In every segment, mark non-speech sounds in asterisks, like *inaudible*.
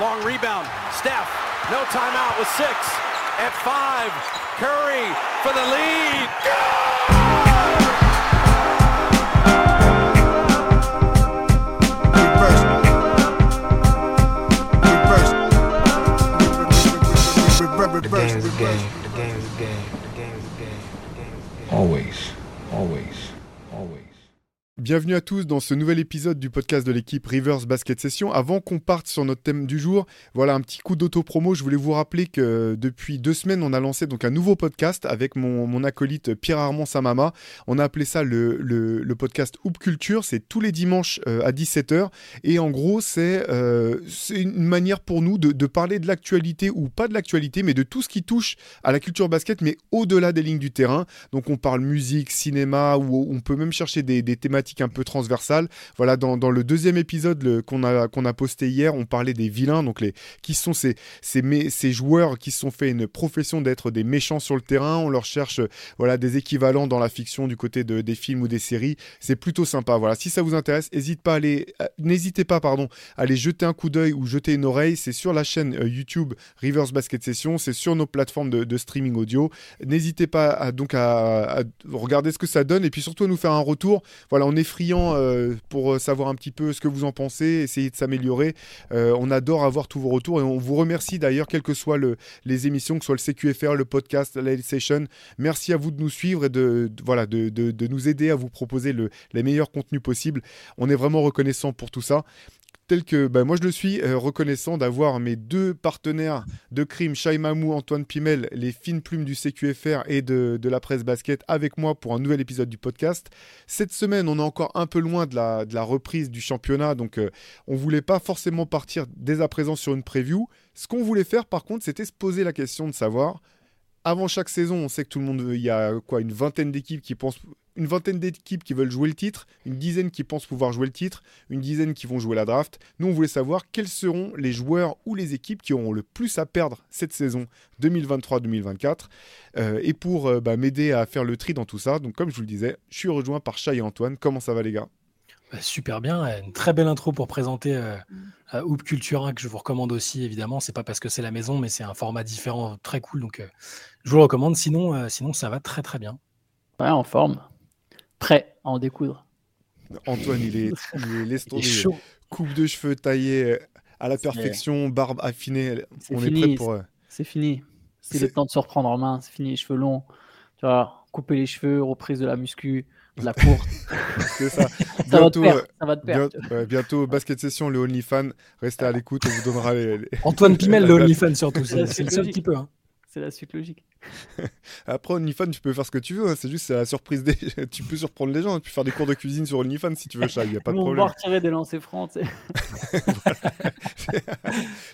long rebound. Steph, no timeout with six. At five, Curry for the lead. Reverse. Reverse. Reverse. Always. Bienvenue à tous dans ce nouvel épisode du podcast de l'équipe Rivers Basket Session. Avant qu'on parte sur notre thème du jour, voilà un petit coup d'auto-promo. Je voulais vous rappeler que depuis deux semaines, on a lancé donc un nouveau podcast avec mon, mon acolyte Pierre-Armand Samama. On a appelé ça le, le, podcast Hoop Culture. C'est tous les dimanches euh, à 17h. Et en gros, c'est euh, c'est une manière pour nous de, de parler de l'actualité ou pas de l'actualité, mais de tout ce qui touche à la culture basket, mais au-delà des lignes du terrain. Donc on parle musique, cinéma, ou on peut même chercher des, des thématiques un peu transversales. Voilà, dans, le deuxième épisode qu'on a, qu'on a posté hier, on parlait des vilains, donc les, qui sont ces, ces, joueurs qui se sont fait une profession d'être des méchants sur le terrain. On leur cherche voilà, des équivalents dans la fiction du côté de, des films ou des séries. C'est plutôt sympa. Voilà, si ça vous intéresse, hésite pas à aller, euh, n'hésitez pas pardon, à aller jeter un coup d'œil ou jeter une oreille. C'est sur la chaîne euh, YouTube Rivers Basket Session, c'est sur nos plateformes de, de streaming audio. N'hésitez pas à, donc à, à regarder ce que ça donne et puis surtout à nous faire un retour. Voilà, on est friand euh, pour euh, savoir un petit peu ce que vous en pensez, essayer de s'améliorer. Euh, on adore avoir tous vos retours et on vous remercie d'ailleurs, quelles que soient le- les émissions, que ce soit le CQFR, le podcast, la Session. Merci à vous de nous suivre et de, voilà, de nous aider à vous proposer le- les meilleurs contenus possibles. On est vraiment reconnaissant pour tout ça. Tel que bah, moi je le suis euh, reconnaissant d'avoir mes deux partenaires de crime, Shai Mamou, Antoine Pimel, les fines plumes du CQFR et de, la presse basket avec moi pour un nouvel épisode du podcast. Cette semaine, on est encore un peu loin de la, de la reprise du championnat, donc euh, on voulait pas forcément partir dès à présent sur une preview. Ce qu'on voulait faire par contre, c'était se poser la question de savoir, avant chaque saison, on sait que tout le monde, il y a quoi, une vingtaine d'équipes qui pensent, une vingtaine d'équipes qui veulent jouer le titre, une dizaine qui pensent pouvoir jouer le titre, une dizaine qui vont jouer la draft. Nous, on voulait savoir quels seront les joueurs ou les équipes qui auront le plus à perdre cette saison 2023-2024. Euh, et pour euh, bah, m'aider à faire le tri dans tout ça, donc comme je vous le disais, je suis rejoint par Chai et Antoine. Comment ça va les gars? Bah, super bien, une très belle intro pour présenter euh, euh, Hoop Culture 1 que je vous recommande aussi évidemment. C'est pas parce que c'est la maison, mais c'est un format différent, très cool, donc euh, je vous le recommande. Sinon, euh, sinon ça va très très bien. Ouais, en forme. Prêt à en découdre. Antoine, il est, *laughs* il est Il est tomber. chaud. Coupe de cheveux taillée euh, à la C'est- perfection, barbe affinée. C'est On fini, est prêt pour. euh, C'est fini. C'est C'est- le temps de se reprendre en main. C'est fini, les cheveux longs. Tu vois, couper les cheveux, reprise de la muscu, de la course. *laughs* C'est ça. *laughs* ça va te Bientôt, perdre. Ça va te perdre. Bientôt, basket session, le OnlyFans. Restez à l'écoute, on vous donnera les. les- Antoine Pimel, le OnlyFans surtout, C'est le seul qui peut. hein. C'est la suite logique. *laughs* Après, OnlyFans, tu peux faire ce que tu veux. hein, C'est juste c'est la surprise des. *laughs* tu peux surprendre les gens. Tu peux faire des cours de cuisine sur OnlyFans si tu veux, Chai. Il n'y a pas de Nous, on va problème. retirer des lancers francs. *laughs*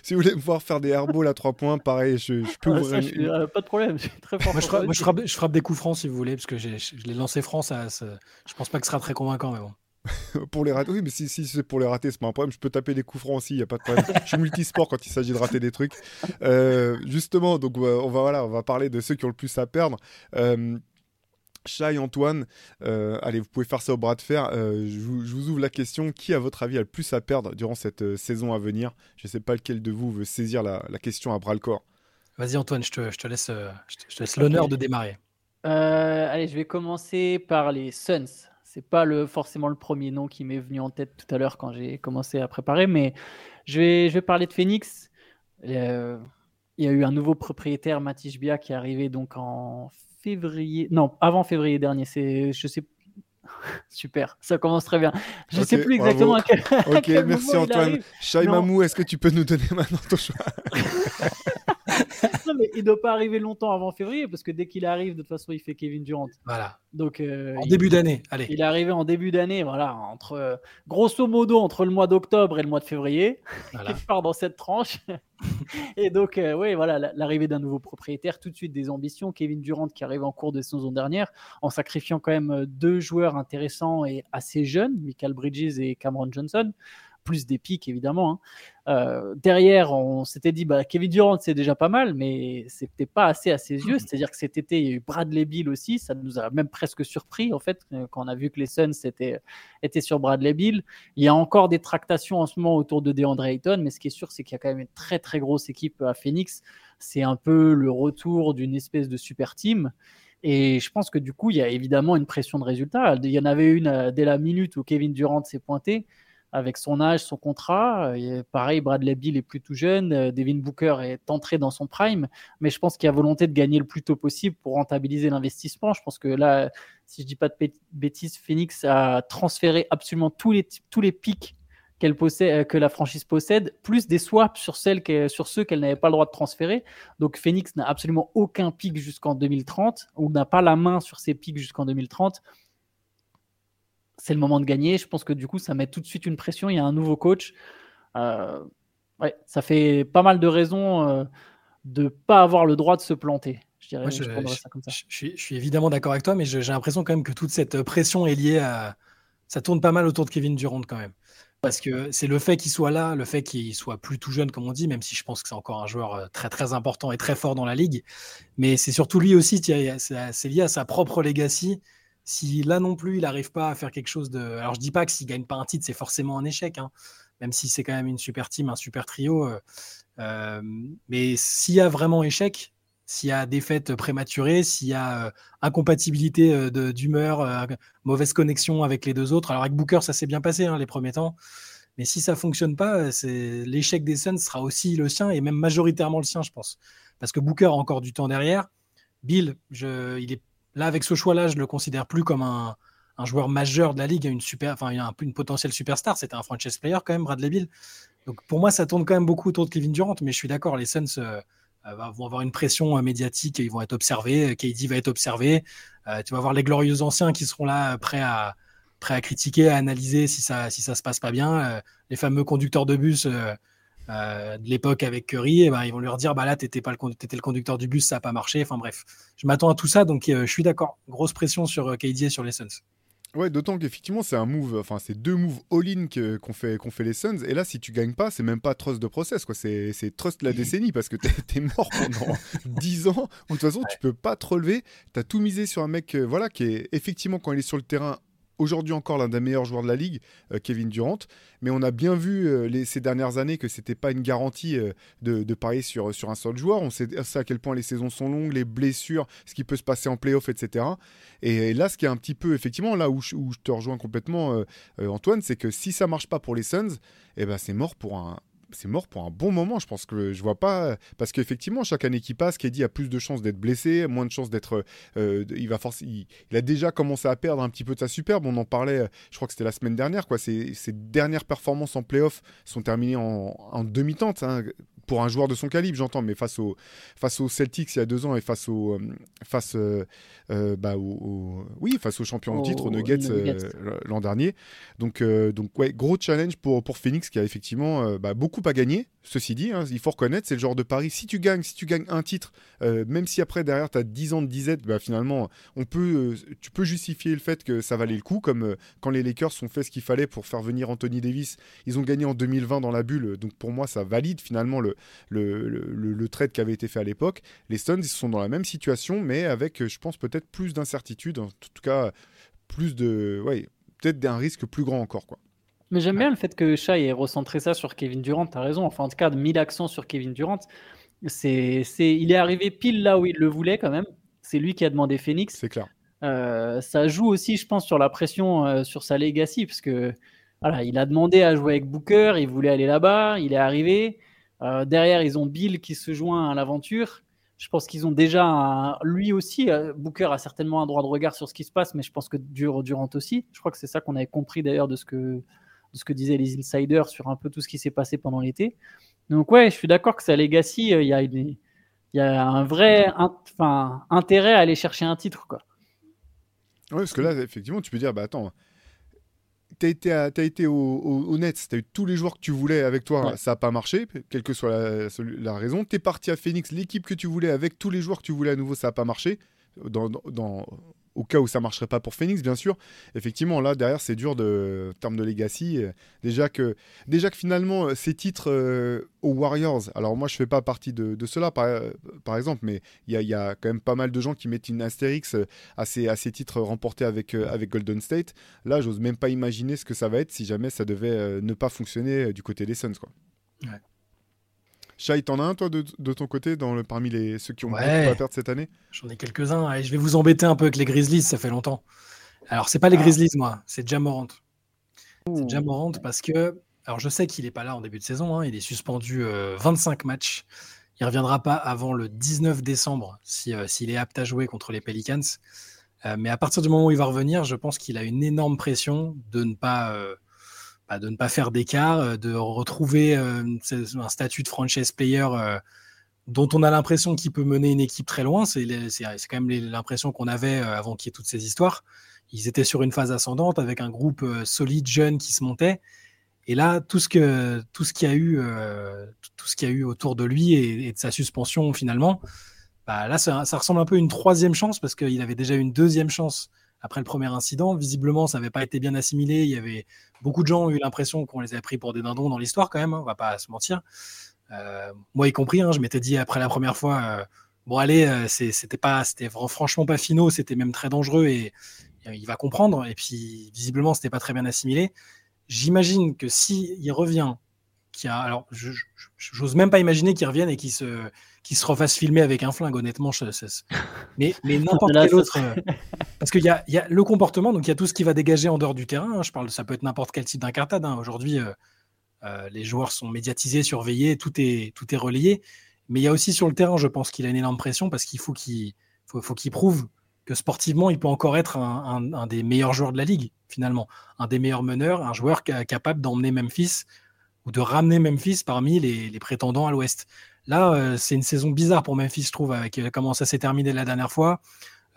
si vous voulez me voir faire des airballs à 3 points, pareil, je, je peux Ah, ouvrir ça, je une- suis- euh, pas de problème. Je suis très fort. Moi, je, frappe, ça moi, je, aussi. frappe, je frappe des coups francs si vous voulez, parce que j'ai- je, je l'ai lancé franc, ça, ça- je pense pas que ce sera très convaincant, mais bon. *laughs* pour les rater. Oui, mais si, si c'est pour les rater, c'est pas un problème. Je peux taper des coups francs aussi, il n'y a pas de problème. je suis multisport quand il s'agit de rater des trucs. Euh, justement, donc euh, on va, voilà, on va parler de ceux qui ont le plus à perdre. Euh, Chai, Antoine, euh, allez, vous pouvez faire ça au bras de fer. Euh, je, vous, je vous ouvre la question. Qui, à votre avis, a le plus à perdre durant cette euh, saison à venir? Je ne sais pas lequel de vous veut saisir la, la question à bras le corps. Vas-y Antoine, je te, je te laisse, je te- je te laisse l'honneur de démarrer. Euh, allez, je vais commencer par les Suns. C'est pas le, forcément le premier nom qui m'est venu en tête tout à l'heure quand j'ai commencé à préparer, mais je vais, je vais parler de Phoenix. Euh, il y a eu un nouveau propriétaire, Matisse Bia, qui est arrivé donc en février, non, avant février dernier. C'est, je sais, *laughs* super, ça commence très bien. Je Ok, sais plus bravo. exactement à quel, *laughs* à Ok, quel merci Antoine. arrive. Chai Non. Mamou, est-ce que tu peux nous donner *laughs* maintenant ton choix? Non, mais il ne doit pas arriver longtemps avant février parce que dès qu'il arrive, de toute façon, il fait Kevin Durant. Voilà. Donc, euh, En il- début d'année, allez. Il est arrivé en début d'année, voilà, entre euh, grosso modo entre le mois d'octobre et le mois de février, Voilà. *laughs* quelque part dans cette tranche. *laughs* et donc, euh, oui, voilà, la- l'arrivée d'un nouveau propriétaire, tout de suite des ambitions. Kevin Durant qui arrive en cours de saison dernière, en sacrifiant quand même deux joueurs intéressants et assez jeunes, Michael Bridges et Cameron Johnson. Plus des pics évidemment. Hein. Euh, derrière, on s'était dit, bah, Kevin Durant, c'est déjà pas mal, mais c'était pas assez à ses yeux. C'est-à-dire que cet été, il y a eu Bradley Bill aussi. Ça nous a même presque surpris, en fait, euh, quand on a vu que les Suns étaient, étaient sur Bradley Bill. Il y a encore des tractations en ce moment autour de DeAndre Ayton, mais ce qui est sûr, c'est qu'il y a quand même une très, très grosse équipe à Phoenix. C'est un peu le retour d'une espèce de super team. Et je pense que du coup, il y a évidemment une pression de résultat. Il y en avait une euh, dès la minute où Kevin Durant s'est pointé avec son âge, son contrat. Et pareil, Bradley Bill est plus tout jeune, euh, Devin Booker est entré dans son prime, mais je pense qu'il y a volonté de gagner le plus tôt possible pour rentabiliser l'investissement. Je pense que là, si je dis pas de bêtises, Phoenix a transféré absolument tous les, tous les pics qu'elle possède, euh, que la franchise possède, plus des swaps sur, celles sur ceux qu'elle n'avait pas le droit de transférer. Donc Phoenix n'a absolument aucun pic jusqu'en 2030, ou n'a pas la main sur ses pics jusqu'en 2030 c'est le moment de gagner. Je pense que du coup, ça met tout de suite une pression. Il y a un nouveau coach. Euh, ouais, ça fait pas mal de raisons euh, de ne pas avoir le droit de se planter. Je, dirais, je, ça comme ça. Je, suis, évidemment d'accord avec toi, mais j'ai l'impression quand même que toute cette pression est liée à. Ça tourne pas mal autour de Kevin Durant quand même. Parce que c'est le fait qu'il soit là, le fait qu'il soit plus tout jeune, comme on dit, même si je pense que c'est encore un joueur euh, très très important et très fort dans la ligue. Mais c'est surtout lui aussi, c'est lié à sa propre legacy si là non plus, il n'arrive pas à faire quelque chose de. Alors, je dis pas que s'il gagne pas un titre, c'est forcément un échec, hein, même si c'est quand même une super team, un super trio. Euh, euh, mais s'il y a vraiment échec, s'il y a défaite prématurée, s'il y a euh, incompatibilité d'humeur, mauvaise connexion avec les deux autres. Alors, avec Booker, ça s'est bien passé hein, les premiers temps. Mais si ça fonctionne pas, l'échec des Suns sera aussi le sien et même majoritairement le sien, je pense. Parce que Booker a encore du temps derrière. Bill, il est Là, avec ce choix-là, je ne le considère plus comme un, joueur majeur de la ligue, une, super, enfin, un, une potentielle superstar. C'était un franchise player quand même, Bradley Bill. Donc pour moi, ça tourne quand même beaucoup autour de Kevin Durant, mais je suis d'accord, les Suns euh, euh, vont avoir une pression euh, médiatique, ils vont être observés, KD va être observé. tu vas voir les glorieux anciens qui seront là prêts à, prêts à critiquer, à analyser si ça si ça se passe pas bien. les fameux conducteurs de bus euh, de l'époque avec Curry, et eh ben, ils vont lui dire bah là, tu étais, pas le, étais le conducteur du bus, ça n'a pas marché. Enfin bref, je m'attends à tout ça, donc euh, je suis d'accord. Grosse pression sur euh, KD et sur les Suns. Ouais, d'autant qu'effectivement, c'est un move, enfin, c'est deux moves all-in qu'ont fait, qu'on fait les Suns. Et là, si tu gagnes pas, c'est même pas trust de process, quoi. C'est, trust la décennie parce que t'es, es mort pendant *laughs* 10 ans. de toute façon, tu peux pas te relever. Tu as tout misé sur un mec, voilà, qui est effectivement, quand il est sur le terrain, aujourd'hui encore l'un des meilleurs joueurs de la ligue, euh, Kevin Durant. Mais on a bien vu euh, ces dernières années que c'était pas une garantie euh, de, parier sur, un seul joueur. On sait, à quel point les saisons sont longues, les blessures, ce qui peut se passer en playoff, etc. Et, là, ce qui est un petit peu, effectivement, là où je, te rejoins complètement, Antoine, c'est que si ça marche pas pour les Suns, eh ben, c'est mort pour un, c'est mort pour un bon moment. Je pense que je vois pas. Parce qu'effectivement, chaque année qui passe, Kedi a plus de chances d'être blessé, moins de chances d'être. Euh, il, va il, a déjà commencé à perdre un petit peu de sa superbe. On en parlait, je crois que c'était la semaine dernière. Quoi. Ses, ses dernières performances en playoff sont terminées en, demi-tente. Hein pour un joueur de son calibre, j'entends, mais face, au, face aux Celtics il y a deux ans et face au, euh, face, euh, euh, bah, au, oui, face aux champions de titre, aux Nuggets, l'an dernier. Donc, donc ouais, gros challenge pour, pour Phoenix qui a effectivement bah, beaucoup à gagner. Ceci dit, hein, il faut reconnaître, c'est le genre de pari. Si tu gagnes, si tu gagnes un titre, même si après derrière tu as 10 ans de disette, bah, finalement, on peut, tu peux justifier le fait que ça valait le coup, comme quand les Lakers ont fait ce qu'il fallait pour faire venir Anthony Davis. Ils ont gagné en 2020 dans la bulle, donc pour moi, ça valide finalement le, le, le, trade qui avait été fait à l'époque. Les Suns, ils sont dans la même situation, mais avec, je pense, peut-être plus d'incertitude, en tout cas, plus de. Ouais, peut-être d'un risque plus grand encore, quoi. Mais j'aime bien le fait que Shai ait recentré ça sur Kevin Durant, tu as raison. Enfin, en tout cas, de mis l'accent sur Kevin Durant. C'est, c'est, il est arrivé pile là où il le voulait quand même. C'est lui qui a demandé Phoenix. C'est clair. Euh, ça joue aussi, je pense, sur la pression euh, sur sa legacy, parce que voilà, il a demandé à jouer avec Booker, il voulait aller là-bas, il est arrivé. Euh, derrière, ils ont Bill qui se joint à l'aventure. Je pense qu'ils ont déjà, lui aussi, euh, Booker a certainement un droit de regard sur ce qui se passe, mais je pense que Durant aussi. Je crois que c'est ça qu'on avait compris d'ailleurs de ce que de ce que disaient les insiders sur un peu tout ce qui s'est passé pendant l'été. Donc ouais, je suis d'accord que sa legacy, euh, il y a il y a un vrai intérêt à aller chercher un titre quoi. Oui, parce que là, effectivement, tu peux dire, bah attends, tu as été, as été au, au, Nets, tu as eu tous les joueurs que tu voulais avec toi, ça n'a pas marché, quelle que soit la, raison. Tu es parti à Phoenix, l'équipe que tu voulais avec tous les joueurs que tu voulais à nouveau, ça n'a pas marché. Dans, dans, au cas où ça marcherait pas pour Phoenix, bien sûr. Effectivement, là, derrière, c'est dur de, en termes de legacy. Déjà que, déjà que finalement, ces titres aux Warriors, alors moi, je fais pas partie de, cela, par, exemple, mais il y a, y a, quand même pas mal de gens qui mettent une astérix à ces, à ces titres remportés avec, avec Golden State. Là, j'ose même pas imaginer ce que ça va être si jamais ça devait ne pas fonctionner du côté des Suns, quoi. Ouais. Shai, t'en as un, toi, de, ton côté, dans le, parmi les, ceux qui ont ouais. pas perdre cette année? J'en ai quelques-uns. Et je vais vous embêter un peu avec les Grizzlies, ça fait longtemps. Alors, c'est pas les ah. Grizzlies, moi, c'est Jamorant. C'est Jamorant parce que, alors je sais qu'il n'est pas là en début de saison, hein, il est suspendu 25 euh, matchs. Il reviendra pas avant le 19 décembre euh, s'il est apte à jouer contre les Pelicans. Euh, mais à partir du moment où il va revenir, je pense qu'il a une énorme pression de ne pas bah, de ne pas faire d'écart, euh, de retrouver euh, un statut de franchise player euh, dont on a l'impression qu'il peut mener une équipe très loin. C'est quand même l'impression qu'on avait avant qu'il y ait toutes ces histoires. Ils étaient sur une phase ascendante avec un groupe solide, jeune qui se montait. Et là, tout ce que tout ce qu'il y a eu, tout ce qu'il a eu autour de lui et, de sa suspension finalement, bah là, ça, ça, ressemble un peu à une troisième chance parce qu'il avait déjà une deuxième chance après le premier incident. Visiblement, ça n'avait pas été bien assimilé. Il y avait beaucoup de gens ont eu l'impression qu'on les avait pris pour des dindons dans l'histoire quand même. Hein, on va pas se mentir. Euh, moi y compris, hein, je m'étais dit après la première fois, euh, bon allez, euh, c'était pas, c'était franchement pas finaux, c'était même très dangereux et, il va comprendre. Et puis visiblement, c'était pas très bien assimilé. J'imagine que si il revient, qui a, alors j'ose même pas imaginer qu'il revienne et qu'il se qui se refasse filmer avec un flingue, honnêtement. Je, mais mais *laughs* n'importe quel autre. Euh, parce qu'il y a, y a, le comportement, donc il y a tout ce qui va dégager en dehors du terrain. Hein. je parle, ça peut être n'importe quel type d'incartade. Hein. Aujourd'hui, euh, euh, les joueurs sont médiatisés, surveillés, tout est, tout est relayé. Mais il y a aussi sur le terrain, je pense qu'il a une énorme pression parce qu'il faut qu'il faut, faut qu'il prouve que sportivement, il peut encore être un, un, des meilleurs joueurs de la ligue, finalement. Un des meilleurs meneurs, un joueur capable d'emmener Memphis ou de ramener Memphis parmi les, les prétendants à l'Ouest. Là, euh, c'est une saison bizarre pour Memphis, je trouve, avec euh, comment ça s'est terminé la dernière fois.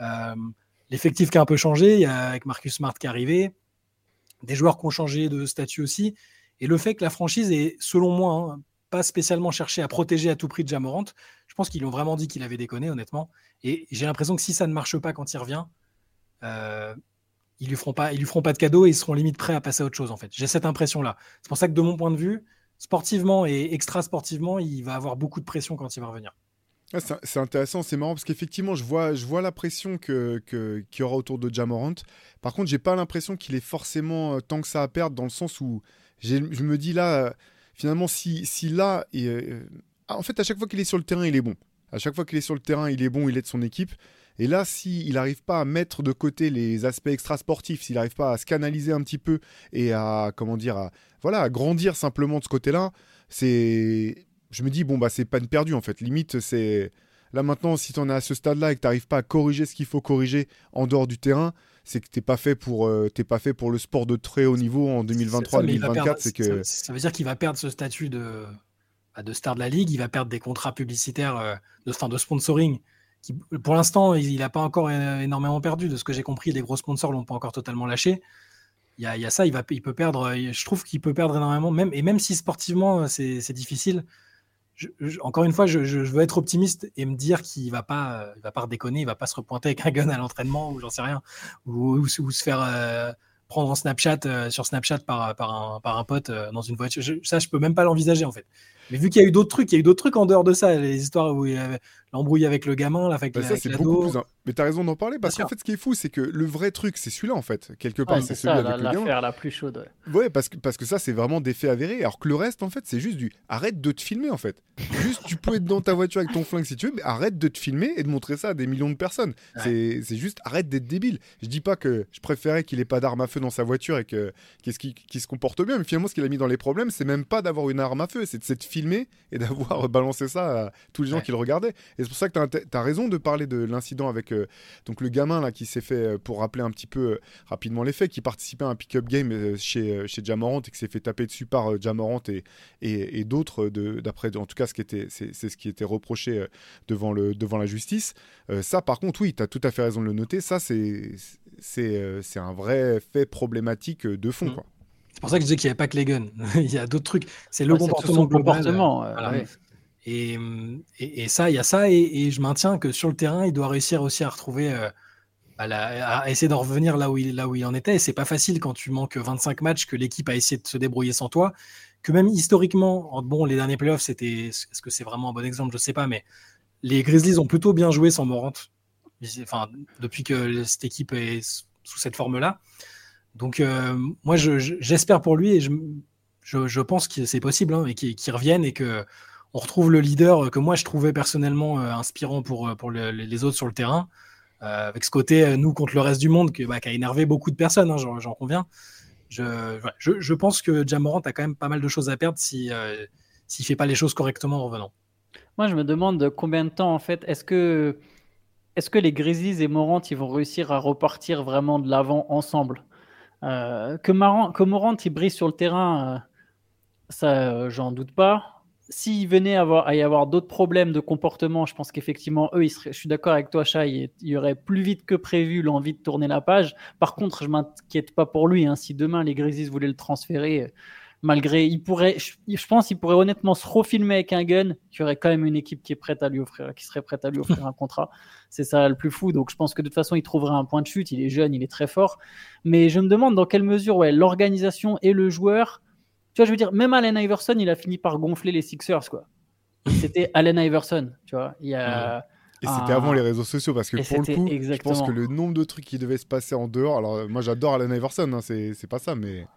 Euh, l'effectif qui a un peu changé, avec Marcus Smart qui est arrivé, des joueurs qui ont changé de statut aussi, et le fait que la franchise est, selon moi, hein, pas spécialement cherché à protéger à tout prix de Jamorant. Je pense qu'ils ont vraiment dit qu'il avait déconné, honnêtement. Et j'ai l'impression que si ça ne marche pas quand il revient, ils lui lui feront pas de cadeau et ils seront limite prêts à passer à autre chose en fait. J'ai cette impression là. C'est pour ça que de mon point de vue, sportivement et extra sportivement, il va avoir beaucoup de pression quand il va revenir. Ah, c'est intéressant, c'est marrant parce qu'effectivement, je vois, je vois la pression qu'il que, y aura autour de Jamorant. Par contre, j'ai pas l'impression qu'il est forcément euh, tant que ça à perdre dans le sens où je me dis là, euh, finalement, si, si là, euh, en fait, à chaque fois qu'il est sur le terrain, il est bon. À chaque fois qu'il est sur le terrain, il est bon, il est de son équipe. Et là, s'il n'arrive pas à mettre de côté les aspects extra-sportifs, s'il n'arrive pas à se canaliser un petit peu et à, comment dire, à, voilà, à grandir simplement de ce côté-là, c'est. Je me dis, bon, bah, c'est pas une perdue en fait. Limite, c'est. Là maintenant, si tu en es à ce stade-là et que tu n'arrives pas à corriger ce qu'il faut corriger en dehors du terrain, c'est que t'es pas fait pour euh, pas fait pour le sport de très haut niveau en 2023-2024. C'est que ça, veut dire qu'il va perdre ce statut de bah, de star de la ligue, il va perdre des contrats publicitaires, euh, de sponsoring pour l'instant, il n'a pas encore énormément perdu. De ce que j'ai compris, les gros sponsors l'ont pas encore totalement lâché. Il y a, ça, il, peut perdre. Je trouve qu'il peut perdre énormément, et même si sportivement c'est difficile. encore une fois, je, veux être optimiste et me dire qu'il va va pas redéconner, il va pas se repointer avec un gun à l'entraînement ou j'en sais rien, ou, se faire euh, prendre en Snapchat euh, sur Snapchat par, un, pote euh, dans une voiture. ça, je peux même pas l'envisager en fait. Mais vu qu'il y a eu d'autres trucs, il y a eu d'autres trucs en dehors de ça, les histoires où il avait l'embrouille avec le gamin, là, avec, bah, ça, c'est beaucoup plus. Mais t'as raison d'en parler parce qu'en fait, ce qui est fou, c'est que le vrai truc, c'est celui-là en fait. Quelque part, c'est celui avec le gamin. la plus chaude. Ouais, parce que parce que ça, c'est vraiment des faits avérés. Alors que le reste, en fait, c'est juste du arrête de te filmer en fait. juste, tu peux être dans ta voiture avec ton flingue si tu veux, mais arrête de te filmer et de montrer ça à des millions de personnes. C'est juste arrête d'être débile. Je dis pas que je préférais qu'il ait pas d'arme à feu dans sa voiture et que qu'est-ce qui, se comporte bien, mais finalement, ce qu'il a mis dans les problèmes, c'est même pas d'avoir une arme à feu, c'est de s'être filmé et d'avoir balancé ça à tous les gens qui le regardaient. Et c'est pour ça que tu as, raison de parler de l'incident avec euh, donc le gamin là qui s'est fait, euh, pour rappeler un petit peu euh, rapidement les faits, qui participait à un pick-up game chez, chez Jamorant et qui s'est fait taper dessus par Jamorant et, et, d'autres, d'après en tout cas ce qui était, c'est, ce qui était reproché devant, le, devant la justice. ça par contre, oui, tu as tout à fait raison de le noter, ça c'est, c'est, c'est un vrai fait problématique de fond. Mmh. Quoi. C'est pour ça que je disais qu'il n'y avait pas que les guns. *laughs* Il y a d'autres trucs. C'est le comportement global. Comportement, et, ça, il y a ça, et, je maintiens que sur le terrain, il doit réussir aussi à retrouver euh, à, essayer d'en revenir là où il, en était. Et c'est pas facile quand tu manques 25 matchs, que l'équipe a essayé de se débrouiller sans toi. Que même historiquement, bon, les derniers playoffs, c'était. Est-ce que c'est vraiment un bon exemple? Je sais pas, mais les Grizzlies ont plutôt bien joué sans Morant. Enfin, depuis que cette équipe est sous cette forme-là. Donc, euh, moi, j'espère pour lui et je, pense que c'est possible hein, et qu'il revienne et que on retrouve le leader que moi je trouvais personnellement euh, inspirant pour, pour les autres sur le terrain. Euh, avec ce côté euh, nous contre le reste du monde bah, qui a énervé beaucoup de personnes, hein, j'en conviens. Je, je, pense que Jamorant a quand même pas mal de choses à perdre si euh, s'il fait pas les choses correctement en revenant. Moi, je me demande combien de temps en fait. Est-ce que est-ce que les Grizzlies et Morant ils vont réussir à repartir vraiment de l'avant ensemble? Que Morant, que Morant il brille sur le terrain, ça, j'en doute pas s'il venait à, y avoir d'autres problèmes de comportement, je pense qu'effectivement, eux, je suis d'accord avec toi, Chai, il y aurait plus vite que prévu l'envie de tourner la page. Par contre, je m'inquiète pas pour lui. Hein. Si demain les Grizzlies voulaient le transférer, malgré, il pourrait, je, pense qu'il pourrait honnêtement se refilmer avec un gun, qu'il y aurait quand même une équipe qui est prête à lui offrir, qui serait prête à lui offrir un contrat. *laughs* C'est ça le plus fou. Donc, je pense que de toute façon, il trouverait un point de chute. Il est jeune, il est très fort. Mais je me demande dans quelle mesure, ouais, l'organisation et le joueur tu vois, je veux dire, même Allen Iverson, il a fini par gonfler les Sixers, quoi. C'était Allen Iverson, tu vois. Il y a. Et c'était avant les réseaux sociaux parce que pour le coup, je pense que le nombre de trucs qui devaient se passer en dehors. Alors, moi, j'adore Allen Iverson, hein, c'est pas ça, mais.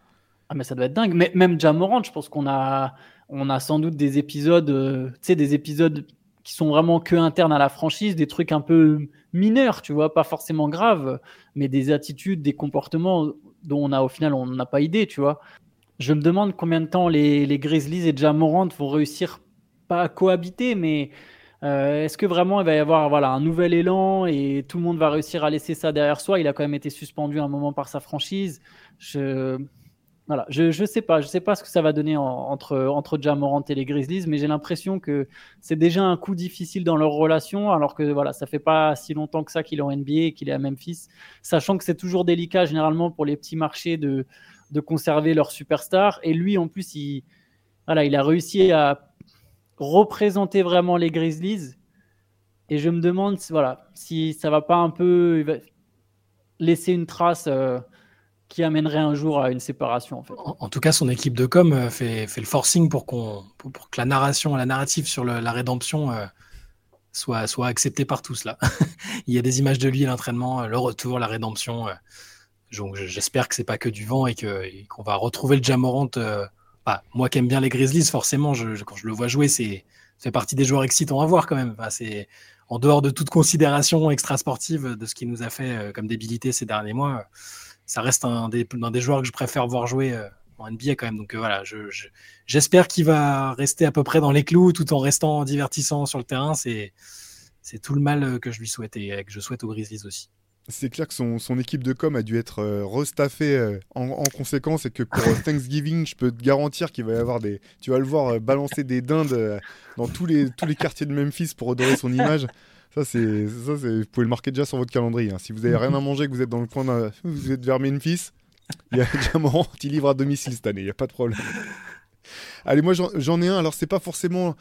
Ah, mais ça doit être dingue. Mais même Jamorant, je pense qu'on a, on a sans doute des épisodes, euh, tu sais, des épisodes qui sont vraiment que internes à la franchise, des trucs un peu mineurs, tu vois, pas forcément graves, mais des attitudes, des comportements dont on a au final on n'a pas idée, tu vois. Je me demande combien de temps les, les Grizzlies et Jamorant vont réussir, pas à cohabiter, mais euh, est-ce que vraiment il va y avoir voilà, un nouvel élan et tout le monde va réussir à laisser ça derrière soi? Il a quand même été suspendu un moment par sa franchise. Je voilà, je je sais pas, sais pas ce que ça va donner entre entre Jamorant et les Grizzlies, mais j'ai l'impression que c'est déjà un coup difficile dans leur relation, alors que voilà, ça fait pas si longtemps que ça qu'il est en NBA et qu'il est à Memphis, sachant que c'est toujours délicat généralement pour les petits marchés de de conserver leur superstar. Et lui, en plus, il, voilà, il a réussi à représenter vraiment les Grizzlies. Et je me demande voilà, si ça va pas un peu laisser une trace euh, qui amènerait un jour à une séparation. En, tout cas, son équipe de com euh, fait, fait le forcing pour, pour, que la narration, la narrative sur la rédemption euh, soit, soit acceptée par tous. Là. *laughs* Il y a des images de lui, l'entraînement, le retour, la rédemption. Donc j'espère que c'est pas que du vent et qu'on va retrouver le Jamorant. Euh, bah, moi qui aime bien les Grizzlies, forcément, je, quand je le vois jouer, c'est fait partie des joueurs excitants à voir quand même. c'est en dehors de toute considération extra sportive de ce qui nous a fait euh, comme débilité ces derniers mois. Ça reste un des, des joueurs que je préfère voir jouer euh, en NBA quand même. Donc voilà, j'espère qu'il va rester à peu près dans les clous tout en restant divertissant sur le terrain. C'est tout le mal que je lui souhaite et que je souhaite aux Grizzlies aussi c'est clair que son, équipe de com a dû être euh, restaffée euh, en, conséquence et que pour euh, Thanksgiving, je peux te garantir qu'il va y avoir des. Tu vas le voir balancer des dindes dans tous les, tous les quartiers de Memphis pour redorer son image. Ça, c'est, ça vous pouvez le marquer déjà sur votre calendrier. Hein. Si vous avez rien à manger, que vous êtes dans le coin, vous êtes vers Memphis, il y a Diamant qui livre à domicile cette année, il n'y a pas de problème. Allez, moi j'en ai un. Alors, c'est pas forcément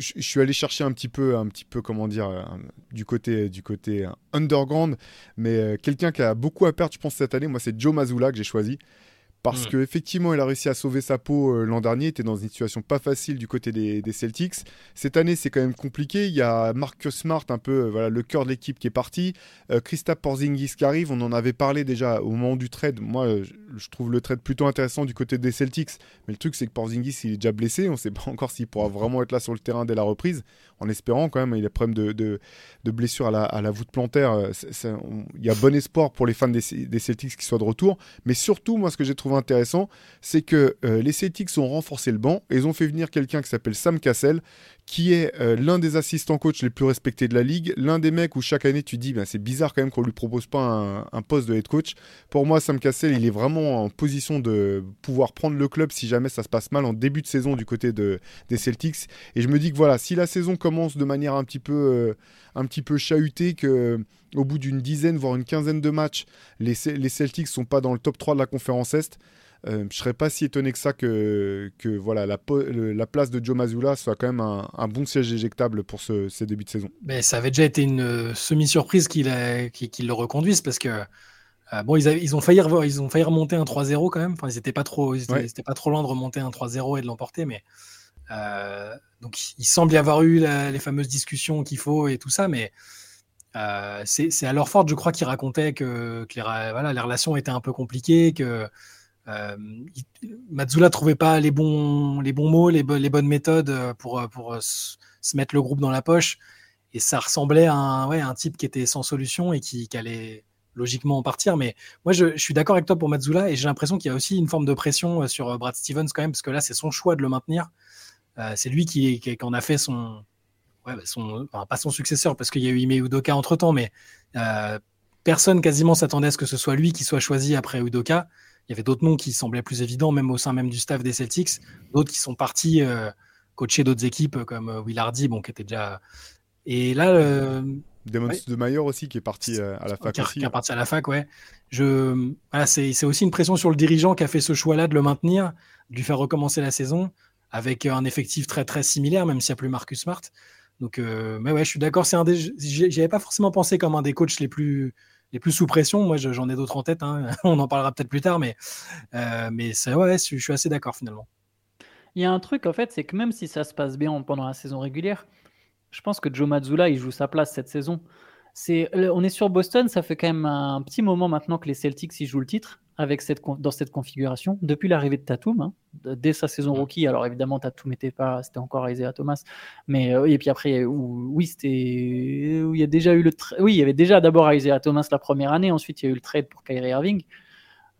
je, suis allé chercher un petit peu, un petit peu, comment dire, euh, du côté, du côté euh, underground, mais euh, quelqu'un qui a beaucoup à perdre, je pense, cette année, moi, c'est Joe Mazzulla que j'ai choisi parce mm. qu'effectivement, il a réussi à sauver sa peau euh, l'an dernier. Il était dans une situation pas facile du côté des, Celtics. Cette année, c'est quand même compliqué. Il y a Marcus Smart, un peu euh, voilà, le cœur de l'équipe qui est parti. Euh, Christa Porzingis qui arrive. On en avait parlé déjà au moment du trade. Moi, je, trouve le trade plutôt intéressant du côté des Celtics. Mais le truc, c'est que Porzingis, il est déjà blessé. On ne sait pas *laughs* encore s'il pourra vraiment être là sur le terrain dès la reprise. En espérant quand même, il a problème de, de, de blessure à la, à la, voûte plantaire. il y a bon espoir pour les fans des, des Celtics qui soient de retour. Mais surtout, moi, ce que j'ai trouvé intéressant, c'est que euh, les Celtics ont renforcé le banc. Et ils ont fait venir quelqu'un qui s'appelle Sam Cassell, qui est euh, l'un des assistants coach les plus respectés de la ligue, l'un des mecs où chaque année tu dis ben, c'est bizarre quand même qu'on lui propose pas un, poste de head coach. Pour moi, Sam Cassell, il est vraiment en position de pouvoir prendre le club si jamais ça se passe mal en début de saison du côté de, des Celtics. Et je me dis que voilà, si la saison commence de manière un petit peu, euh, chahutée, que au bout d'une dizaine voire une quinzaine de matchs, les, les Celtics sont pas dans le top 3 de la conférence Est euh, je serais pas si étonné que ça que, que voilà, la, la place de Joe Mazzulla soit quand même un, bon siège éjectable pour ce, ces débuts de saison. Mais ça avait déjà été une euh, semi-surprise qu'il le reconduise parce que euh, bon, ils, ils, ont failli ils ont failli remonter un 3-0 quand même. Enfin, ils n'étaient pas, trop, ils étaient, pas trop loin de remonter un 3-0 et de l'emporter, mais donc il semble y avoir eu les fameuses discussions qu'il faut et tout ça, mais c'est à leur forte, je crois, qu'ils racontaient que, que les, voilà, les relations étaient un peu compliquées, que euh, Mazzula trouvait pas les bons, les bons mots, les, les bonnes méthodes euh, pour, euh, pour se mettre le groupe dans la poche. Et ça ressemblait à un, ouais, un type qui était sans solution et qui, allait logiquement en partir. Mais moi, je, suis d'accord avec toi pour Mazzula et j'ai l'impression qu'il y a aussi une forme de pression sur Brad Stevens quand même, parce que là, c'est son choix de le maintenir. c'est lui qui, qui, en a fait son, ouais, bah, son pas son successeur, parce qu'il y a eu Ime Udoka entre temps, mais personne quasiment s'attendait à ce que ce soit lui qui soit choisi après Udoka. Il y avait d'autres noms qui semblaient plus évidents, même au sein même du staff des Celtics. D'autres qui sont partis euh, coacher d'autres équipes euh, comme euh, Will Hardy, bon, qui était déjà. Et là. Euh... Demons de Mayer aussi qui est parti à la fac. Qui, aussi. qui est parti à la fac, ouais. Je... Voilà, c'est aussi une pression sur le dirigeant qui a fait ce choix-là de le maintenir, de lui faire recommencer la saison avec un effectif très très similaire, même s'il n'y a plus Marcus Smart. Donc, mais ouais, je suis d'accord. C'est un des. J'avais pas forcément pensé comme un des coachs les plus les plus sous pression. Moi, j'en ai d'autres en tête. Hein. *laughs* On en parlera peut-être plus tard, mais, euh, mais ça, ouais, je suis assez d'accord finalement. Il y a un truc, en fait, c'est que même si ça se passe bien pendant la saison régulière, je pense que Joe Mazzulla, il joue sa place cette saison. On est sur Boston, ça fait quand même un petit moment maintenant que les Celtics y jouent le titre avec cette, dans cette configuration depuis l'arrivée de Tatum, hein, dès sa saison rookie. Alors évidemment, Tatum n'était pas, c'était encore Isaiah Thomas, mais euh, et puis après, oui, c'était, il y a déjà eu le, oui, il y avait déjà d'abord Isaiah Thomas la première année, ensuite il y a eu le trade pour Kyrie Irving.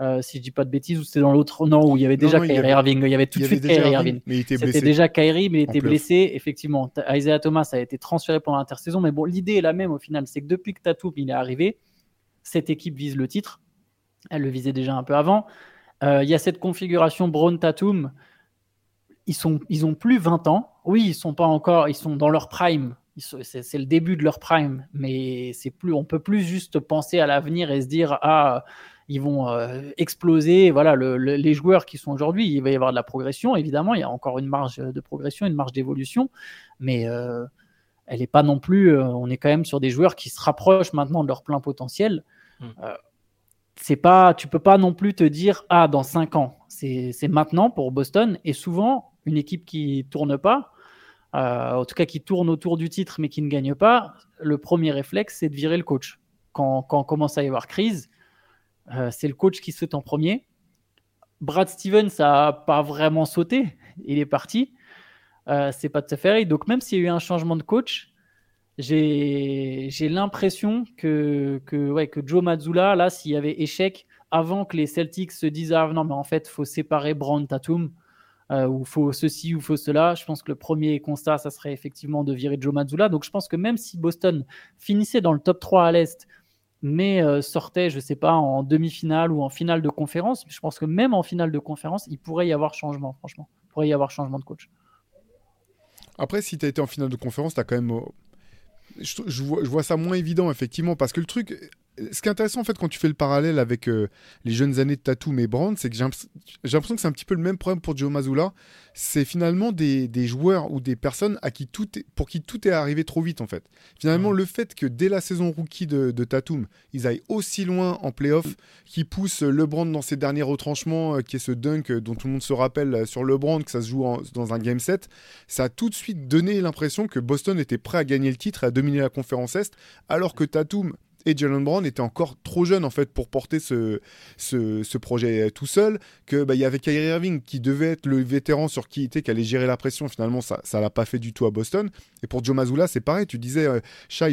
Euh, si je dis pas de bêtises, ou c'était dans l'autre non où il y avait déjà Kyrie Irving, il y avait tout de suite Kyrie Irving. Mais il était C'était déjà Kyrie, mais il était blessé. Effectivement, Isaiah Thomas a été transféré pendant l'intersaison, mais bon, l'idée est la même au final, c'est que depuis que Tatum il est arrivé, cette équipe vise le titre elle le visait déjà un peu avant. Euh, il y a cette configuration Brown Tatum. Ils sont, ils ont plus 20 ans. Oui, ils sont pas encore, ils sont dans leur prime. C'est le début de leur prime, mais c'est plus, on peut plus juste penser à l'avenir et se dire ah ils vont euh, exploser. Voilà, les joueurs qui sont aujourd'hui, il va y avoir de la progression. Évidemment, il y a encore une marge de progression, une marge d'évolution, mais euh, elle n'est pas non plus. on est quand même sur des joueurs qui se rapprochent maintenant de leur plein potentiel. Hmm c'est pas, tu peux pas non plus te dire ah dans 5 ans. C'est maintenant pour Boston et souvent une équipe qui tourne pas, euh, en tout cas qui tourne autour du titre mais qui ne gagne pas, le premier réflexe c'est de virer le coach. Quand, quand commence à y avoir crise, euh, c'est le coach qui saute en premier. Brad Stevens a pas vraiment sauté, il est parti. Euh, c'est pas de fait Donc même s'il y a eu un changement de coach, j'ai l'impression que, que, ouais, que Joe Mazzulla, là, s'il y avait échec, avant que les Celtics se disent Ah non, mais en fait, faut séparer Brown Tatum, euh, ou faut ceci ou faut cela, je pense que le premier constat, ça serait effectivement de virer Joe Mazzulla. Donc je pense que même si Boston finissait dans le top 3 à l'Est, mais euh, sortait, je sais pas, en demi-finale ou en finale de conférence, je pense que même en finale de conférence, il pourrait y avoir changement, franchement. Il pourrait y avoir changement de coach. Après, si tu as été en finale de conférence, tu as quand même vois, je, vois, ça moins évident, effectivement, parce que le truc, ce qui est intéressant en fait quand tu fais le parallèle avec euh, les jeunes années de Tatum et Brand, c'est que j'ai l'impression que c'est un petit peu le même problème pour Joe Mazzulla. C'est finalement des, des, joueurs ou des personnes à qui tout est, pour qui tout est arrivé trop vite en fait. Finalement, le fait que dès la saison rookie de, de Tatum, ils aillent aussi loin en playoff, qui poussent LeBron dans ses derniers retranchements, euh, qui est ce dunk dont tout le monde se rappelle euh, sur LeBron, que ça se joue dans un game set, ça a tout de suite donné l'impression que Boston était prêt à gagner le titre et à dominer la conférence Est, alors que Tatum et Jalen Brown était encore trop jeune en fait pour porter ce, ce, projet tout seul, que bah, il y avait Kyrie Irving qui devait être le vétéran sur qui était, qui allait gérer la pression. Finalement, ça ça l'a pas fait du tout à Boston. Et pour Joe Mazzulla, c'est pareil. Tu disais, euh,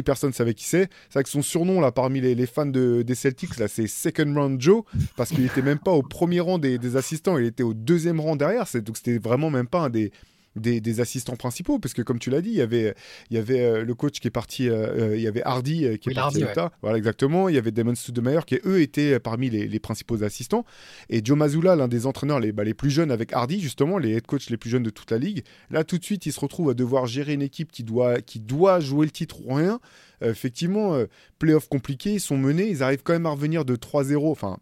personne savait qui c'est. C'est vrai que son surnom là parmi les, fans de, des Celtics là, c'est Second Round Joe parce qu'il était même pas au premier rang des, des assistants, il était au deuxième rang derrière. Donc c'était vraiment même pas un des des, assistants principaux, parce que comme tu l'as dit, il y avait, il y avait euh, le coach qui est parti, euh, euh, il y avait Hardy qui est parti voilà exactement, il y avait Damon Studemeyer qui eux étaient parmi les, principaux assistants, et Joe Mazzulla, l'un des entraîneurs les, bah, les plus jeunes avec Hardy justement, les head coach les plus jeunes de toute la ligue, là tout de suite il se retrouve à devoir gérer une équipe qui doit, qui doit jouer le titre ou rien. effectivement, playoff compliqué, ils sont menés, ils arrivent quand même à revenir de 3-0, enfin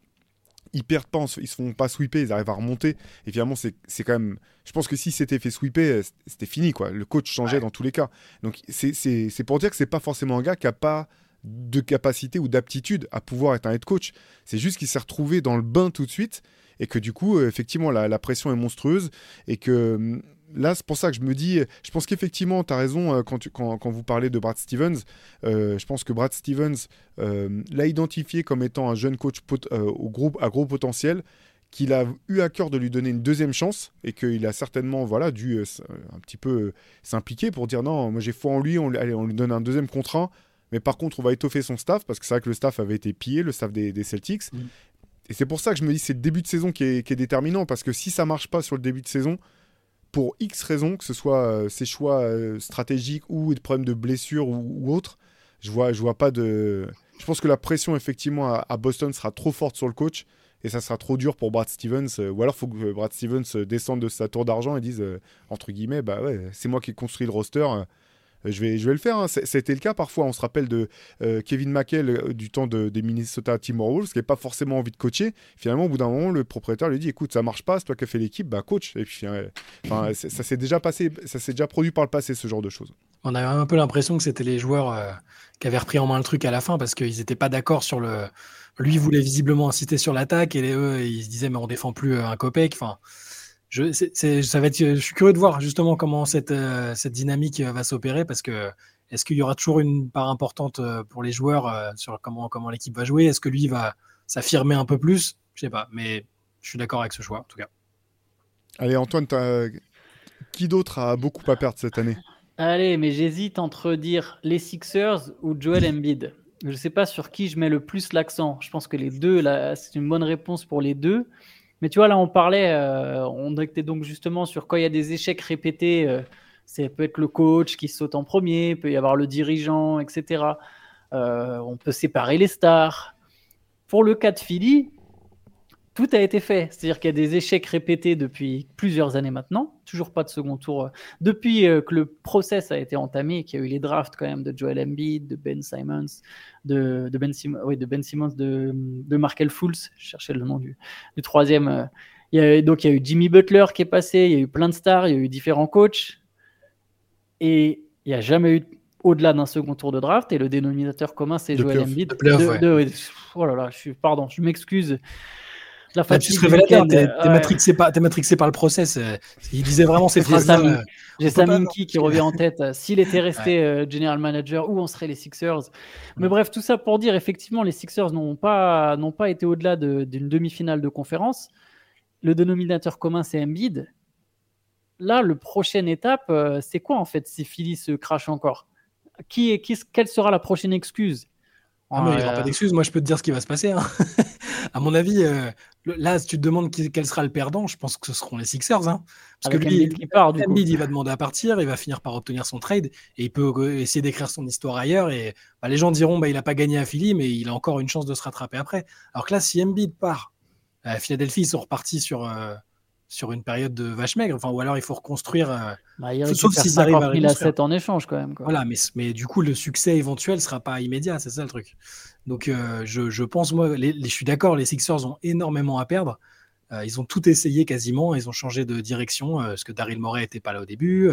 ils perdent pas, ils se font pas sweeper, ils arrivent à remonter. Et finalement, c'est quand même. Je pense que si c'était fait sweeper, c'était fini, quoi. Le coach changeait dans tous les cas. Donc, c'est pour dire que c'est pas forcément un gars qui a pas de capacité ou d'aptitude à pouvoir être un head coach. C'est juste qu'il s'est retrouvé dans le bain tout de suite et que du coup, euh, effectivement, la, pression est monstrueuse et que hum, là, c'est pour ça que je me dis, je pense qu'effectivement, tu as raison euh, quand, quand, vous parlez de Brad Stevens. Euh, je pense que Brad Stevens l'a identifié comme étant un jeune coach au groupe, à gros potentiel qu'il a eu à cœur de lui donner une deuxième chance et qu'il a certainement voilà, dû un petit peu s'impliquer pour dire non, moi j'ai foi en lui, on, on lui donne un deuxième contrat, mais par contre on va étoffer son staff parce que c'est vrai que le staff avait été pillé, le staff des, Celtics. Mm. Et c'est pour ça que je me dis c'est le début de saison qui est, déterminant parce que si ça marche pas sur le début de saison, pour X raisons, que ce soit euh, ses choix euh, stratégiques ou des problèmes de blessure ou, autre, je vois, je vois pas de. Je pense que la pression effectivement à, Boston sera trop forte sur le coach et ça sera trop dur pour Brad Stevens. Euh, ou alors faut que Brad Stevens descende de sa tour d'argent et dise entre guillemets bah ouais c'est moi qui ai construit le roster je vais, je vais le faire. Hein. C'était le cas parfois. On se rappelle de euh, Kevin McHale euh, du temps de, des Minnesota Timberwolves, qui n'avait pas forcément envie de coacher. Finalement, au bout d'un moment, le propriétaire lui dit "Écoute, ça marche pas. C'est toi qui as fait l'équipe, bah coach." Et puis, enfin, ça s'est déjà passé, ça s'est déjà produit par le passé ce genre de choses. On a un peu l'impression que c'était les joueurs qui avaient repris en main le truc à la fin parce qu'ils n'étaient pas d'accord sur le. Lui voulait visiblement inciter sur l'attaque et les, eux, ils se disaient mais on défend plus un copec. Enfin, je, ça va être, je suis curieux de voir justement comment cette, euh, cette dynamique euh, va s'opérer parce que est-ce qu'il y aura toujours une part importante euh, pour les joueurs sur comment, comment l'équipe va jouer? Est-ce que lui va s'affirmer un peu plus? Je sais pas, mais je suis d'accord avec ce choix en tout cas. Allez Antoine, qui d'autre a beaucoup à perdre cette année? Allez, mais j'hésite entre dire les Sixers ou Joel Embiid. Je ne sais pas sur qui je mets le plus l'accent. Je pense que les deux, c'est une bonne réponse pour les deux. Mais tu vois, là, on parlait, euh, on était donc justement sur quand il y a des échecs répétés, euh, c'est peut être le coach qui saute en premier, peut y avoir le dirigeant, etc. Euh, on peut séparer les stars. Pour le cas de Philly, tout a été fait. C'est-à-dire qu'il y a des échecs répétés depuis plusieurs années maintenant, toujours pas de second tour. Euh, depuis euh, que le process a été entamé, qu'il y a eu les drafts quand même de Joel Embiid, de Ben Simons, de, ben, oui, de ben Simmons, de, de Markel Fultz, je cherchais le nom du, du troisième. Euh. Il y a, donc il y a eu Jimmy Butler qui est passé, il y a eu plein de stars, il y a eu différents coachs. Et il n'y a jamais eu au-delà d'un second tour de draft. Et le dénominateur commun, c'est Joel Embiid. oh là là, je suis, pardon, je m'excuse. La fatigue révélateur, t'es matrixé, par, matrixé par le process. Euh, il disait vraiment ces phrases-là. Euh, j'ai Sam qui revient en tête. Euh, s'il était resté general manager, où on serait les Sixers? Mais bref, tout ça pour dire, effectivement, les Sixers n'ont pas, pas été au-delà d'une demi-finale de conférence. Le dénominateur commun, c'est Embiid. Là, le prochaine étape, c'est quoi en fait si Philly se crache encore? Qui, qui, Quelle sera la prochaine excuse? Ah, il n'y aura pas d'excuse. Moi, je peux te dire ce qui va se passer. Hein. *laughs* à mon avis, euh, là, si tu te demandes quel sera le perdant, je pense que ce seront les Sixers. Hein. Parce que lui, il, part, du il va demander à partir, il va finir par obtenir son trade et il peut euh, essayer d'écrire son histoire ailleurs. Et bah, les gens diront bah, il n'a pas gagné à Philly, mais il a encore une chance de se rattraper après. Alors que là, si Embiid part, à Philadelphie, ils sont repartis sur, euh, sur une période de vache maigre. Enfin, ou alors il faut reconstruire. Euh, bah, sauf s'ils arrivent à réussir. 7 en échange quand même. Voilà, mais, mais du coup, le succès éventuel sera pas immédiat, c'est ça le truc. Donc, euh, je, je, pense, moi, les, je suis d'accord, les Sixers ont énormément à perdre. Euh, ils ont tout essayé quasiment, ils ont changé de direction, parce que Daryl Morey n'était pas là au début.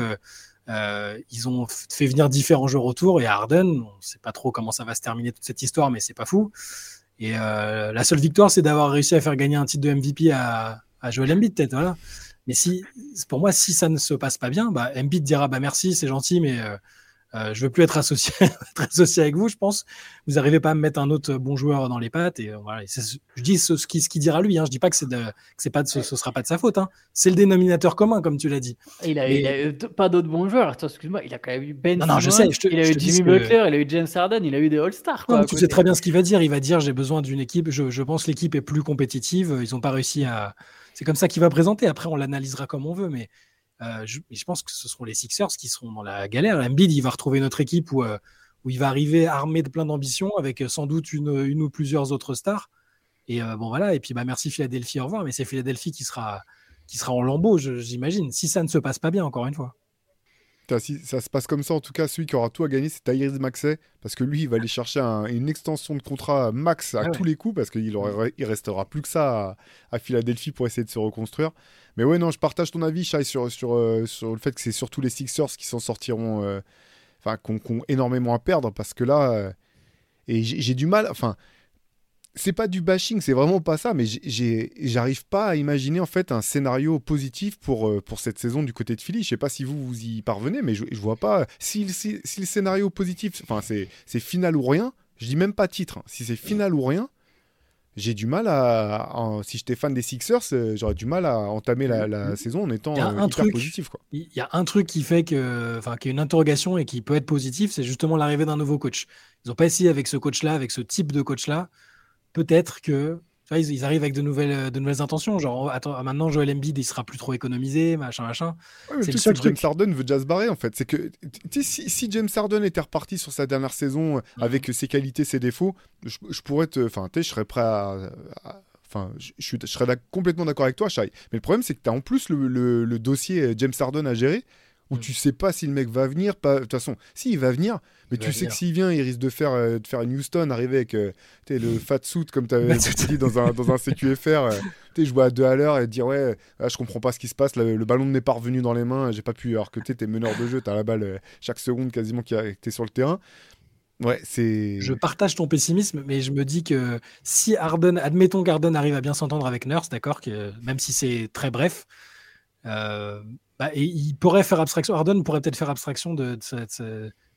ils ont fait venir différents joueurs autour et Harden, on ne sait pas trop comment ça va se terminer toute cette histoire, mais c'est pas fou. Et la seule victoire, c'est d'avoir réussi à faire gagner un titre de MVP à, à Joel Embiid peut-être, voilà. Mais si, pour moi, si ça ne se passe pas bien, bah, Embiid dira bah merci, c'est gentil, mais euh, euh, je veux plus être associé, *laughs* être associé avec vous, je pense. Vous n'arrivez pas à me mettre un autre bon joueur dans les pattes. Et euh, voilà, je dis ce, ce qu'il dira lui. Hein. Je dis pas que c'est de, c'est pas, ce, ce, sera pas de sa faute. Hein. C'est le dénominateur commun, comme tu l'as dit. Il a, eu pas d'autres bons joueurs. Excuse-moi, il a quand même eu Ben. Non, non je sais. il a eu Jimmy Butler, il a eu James Harden, il a eu des All-Stars. Tu sais très bien ce qu'il va dire. Il va dire j'ai besoin d'une équipe. Je, je pense l'équipe est plus compétitive. Ils n'ont pas réussi à. C'est comme ça qu'il va présenter. Après, on l'analysera comme on veut, mais euh, je, pense que ce seront les Sixers qui seront dans la galère. Embiid, il va retrouver notre équipe où, euh, où il va arriver armé de plein d'ambition avec euh, sans doute une, une, ou plusieurs autres stars. Et bon, voilà. Et puis, bah, merci Philadelphie, au revoir. Mais c'est Philadelphie qui sera, qui sera en lambeau, j'imagine, si ça ne se passe pas bien, encore une fois. Si ça se passe comme ça, en tout cas, celui qui aura tout à gagner, c'est Tyrese Maxey, parce que lui, il va aller chercher une extension de contrat max à Ah tous les coups, parce qu'il aurait, il restera plus que ça à, à, Philadelphie pour essayer de se reconstruire. Mais ouais, non, je partage ton avis, Shai, sur, sur, euh, sur le fait que c'est surtout les Sixers qui s'en sortiront, euh, enfin, qui ont énormément à perdre, parce que là, euh, et j'ai du mal, enfin, c'est pas du bashing, c'est vraiment pas ça, mais j'arrive pas à imaginer en fait un scénario positif pour, euh, pour cette saison du côté de Philly. Je sais pas si vous vous y parvenez, mais je, je vois pas. Si, si, si, le scénario positif, enfin c'est final ou rien, je dis même pas titre. Hein. Si c'est final ou rien, j'ai du mal à, à, si j'étais fan des Sixers, euh, j'aurais du mal à entamer la, la saison en étant un hyper truc, positif. Il y a un truc qui fait que, enfin, qui est une interrogation et qui peut être positif, c'est justement l'arrivée d'un nouveau coach. Ils ont pas essayé avec ce coach-là, avec ce type de coach-là peut-être que ils, ils, arrivent avec de nouvelles, de nouvelles intentions. Genre, attends, maintenant, Joel Embiid, il sera plus trop économisé, machin, machin. Ouais, c'est le seul truc. James Harden veut déjà se barrer, en fait. C'est que si, si, James Harden était reparti sur sa dernière saison mmh. avec ses qualités, ses défauts, je, je pourrais te. Enfin, je serais prêt à. Enfin, je, je, je serais complètement d'accord avec toi, Shai. Mais le problème, c'est que tu as en plus le, le, le, dossier James Harden à gérer où mmh. tu sais pas si le mec va venir. Pas... De toute façon, si il va venir, mais tu sais venir. que s'il vient, il risque de faire, euh, de faire une Houston, arriver avec euh, le fat suit, comme tu avais *laughs* dit dans un, dans un CQFR, euh, jouer à deux à l'heure et dire Ouais, là, je comprends pas ce qui se passe, le, le ballon n'est pas revenu dans les mains, j'ai pas pu. Alors que tu es meneur de jeu, tu as la balle chaque seconde quasiment qui es sur le terrain. Ouais, c'est. Je partage ton pessimisme, mais je me dis que si Harden, admettons qu'Harden arrive à bien s'entendre avec Nurse, d'accord, que même si c'est très bref, euh, bah, et il pourrait faire abstraction. Harden pourrait peut-être faire abstraction de,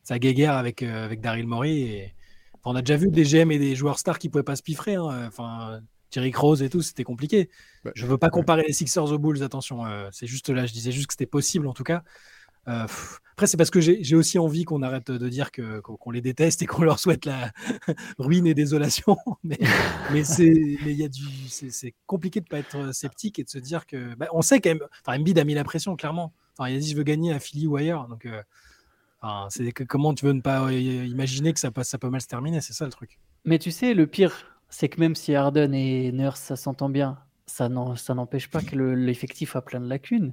sa guéguerre avec, euh, avec Daryl Morey. Et... Enfin, on a déjà vu des GM et des joueurs stars qui pouvaient pas se piffrer. Hein. Enfin, Thierry Rose et tout, c'était compliqué. Bah, je veux pas comparer ouais. les Sixers aux Bulls, attention. Euh, c'est juste là, je disais juste que c'était possible en tout cas. Euh, pff, après, c'est parce que j'ai aussi envie qu'on arrête de dire que qu'on qu les déteste et qu'on leur souhaite la *laughs* ruine et désolation. *laughs* mais mais c'est il y a du c'est compliqué de pas être sceptique et de se dire que bah, on sait quand même. Enfin, Embiid a mis la pression clairement. Enfin, il a dit je veux gagner à Philly ou ailleurs. Donc euh, enfin, c'est que comment tu veux ne pas imaginer que ça, passe, ça peut mal se terminer? C'est ça le truc. Mais tu sais, le pire, c'est que même si Harden et Nurse ça s'entend bien, ça n'empêche pas que l'effectif le, a plein de lacunes.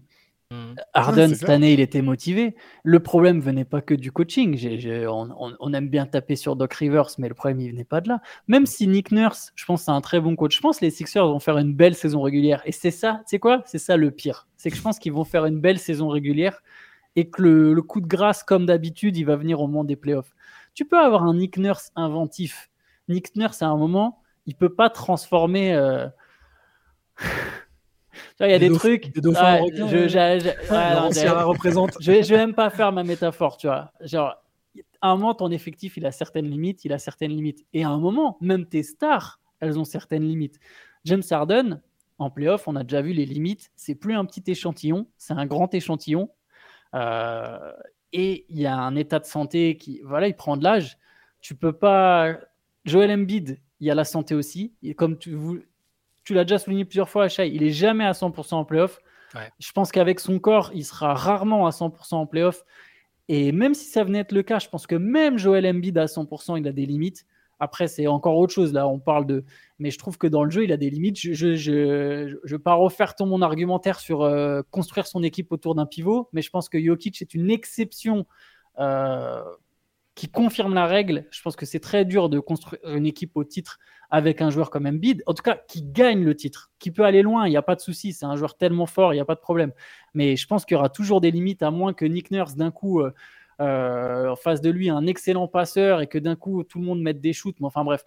Mmh. Harden, ouais, cette année, il était motivé. Le problème venait pas que du coaching. J ai, j ai, on, on, on, aime bien taper sur Doc Rivers, mais le problème, il venait pas de là. Même si Nick Nurse, je pense, c'est un très bon coach, je pense que les Sixers vont faire une belle saison régulière. Et c'est ça, c'est quoi? C'est ça le pire. C'est que je pense qu'ils vont faire une belle saison régulière et que le, le coup de grâce, comme d'habitude, il va venir au moment des playoffs. Tu peux avoir un Nick Nurse inventif. Nick Nurse, à un moment, il peut pas transformer. Euh... Il y a des, des trucs. Des dauphins ouais, je, *laughs* je, je, vais même pas faire ma métaphore, tu vois. Genre, à un moment, ton effectif, il a certaines limites, il a certaines limites. Et à un moment, même tes stars, elles ont certaines limites. James Harden, en playoff, on a déjà vu les limites. C'est plus un petit échantillon, c'est un grand échantillon. Euh, et il y a un état de santé qui, voilà, il prend de l'âge. Tu peux pas. Joel Embiid, il y a la santé aussi. Et comme tu, vous, tu l'as déjà souligné plusieurs fois, Shai, il est jamais à 100% en playoff. Ouais. Je pense qu'avec son corps, il sera rarement à 100% en playoff. Et même si ça venait être le cas, je pense que même Joel Embiid à 100%, il a des limites. Après, c'est encore autre chose. Là, on parle de. Mais je trouve que dans le jeu, il a des limites. Je ne je, je, je, pas refaire tout mon argumentaire sur euh, construire son équipe autour d'un pivot, mais je pense que Jokic est une exception euh, qui confirme la règle. Je pense que c'est très dur de construire une équipe au titre avec un joueur comme Embiid, en tout cas qui gagne le titre, qui peut aller loin, il n'y a pas de souci, c'est un joueur tellement fort, il n'y a pas de problème. Mais je pense qu'il y aura toujours des limites, à moins que Nick Nurse d'un coup euh, euh, en face de lui un excellent passeur et que d'un coup tout le monde mette des shoots. Mais enfin bref,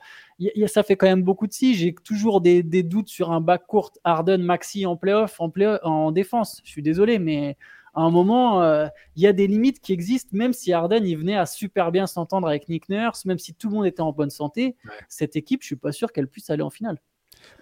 ça fait quand même beaucoup de si. J'ai toujours des, doutes sur un back court Harden Maxi en playoff, en, play en défense. Je suis désolé, mais à un moment, il euh, y a des limites qui existent, même si Harden il venait à super bien s'entendre avec Nick Nurse, même si tout le monde était en bonne santé, ouais. cette équipe, je suis pas sûr qu'elle puisse aller en finale.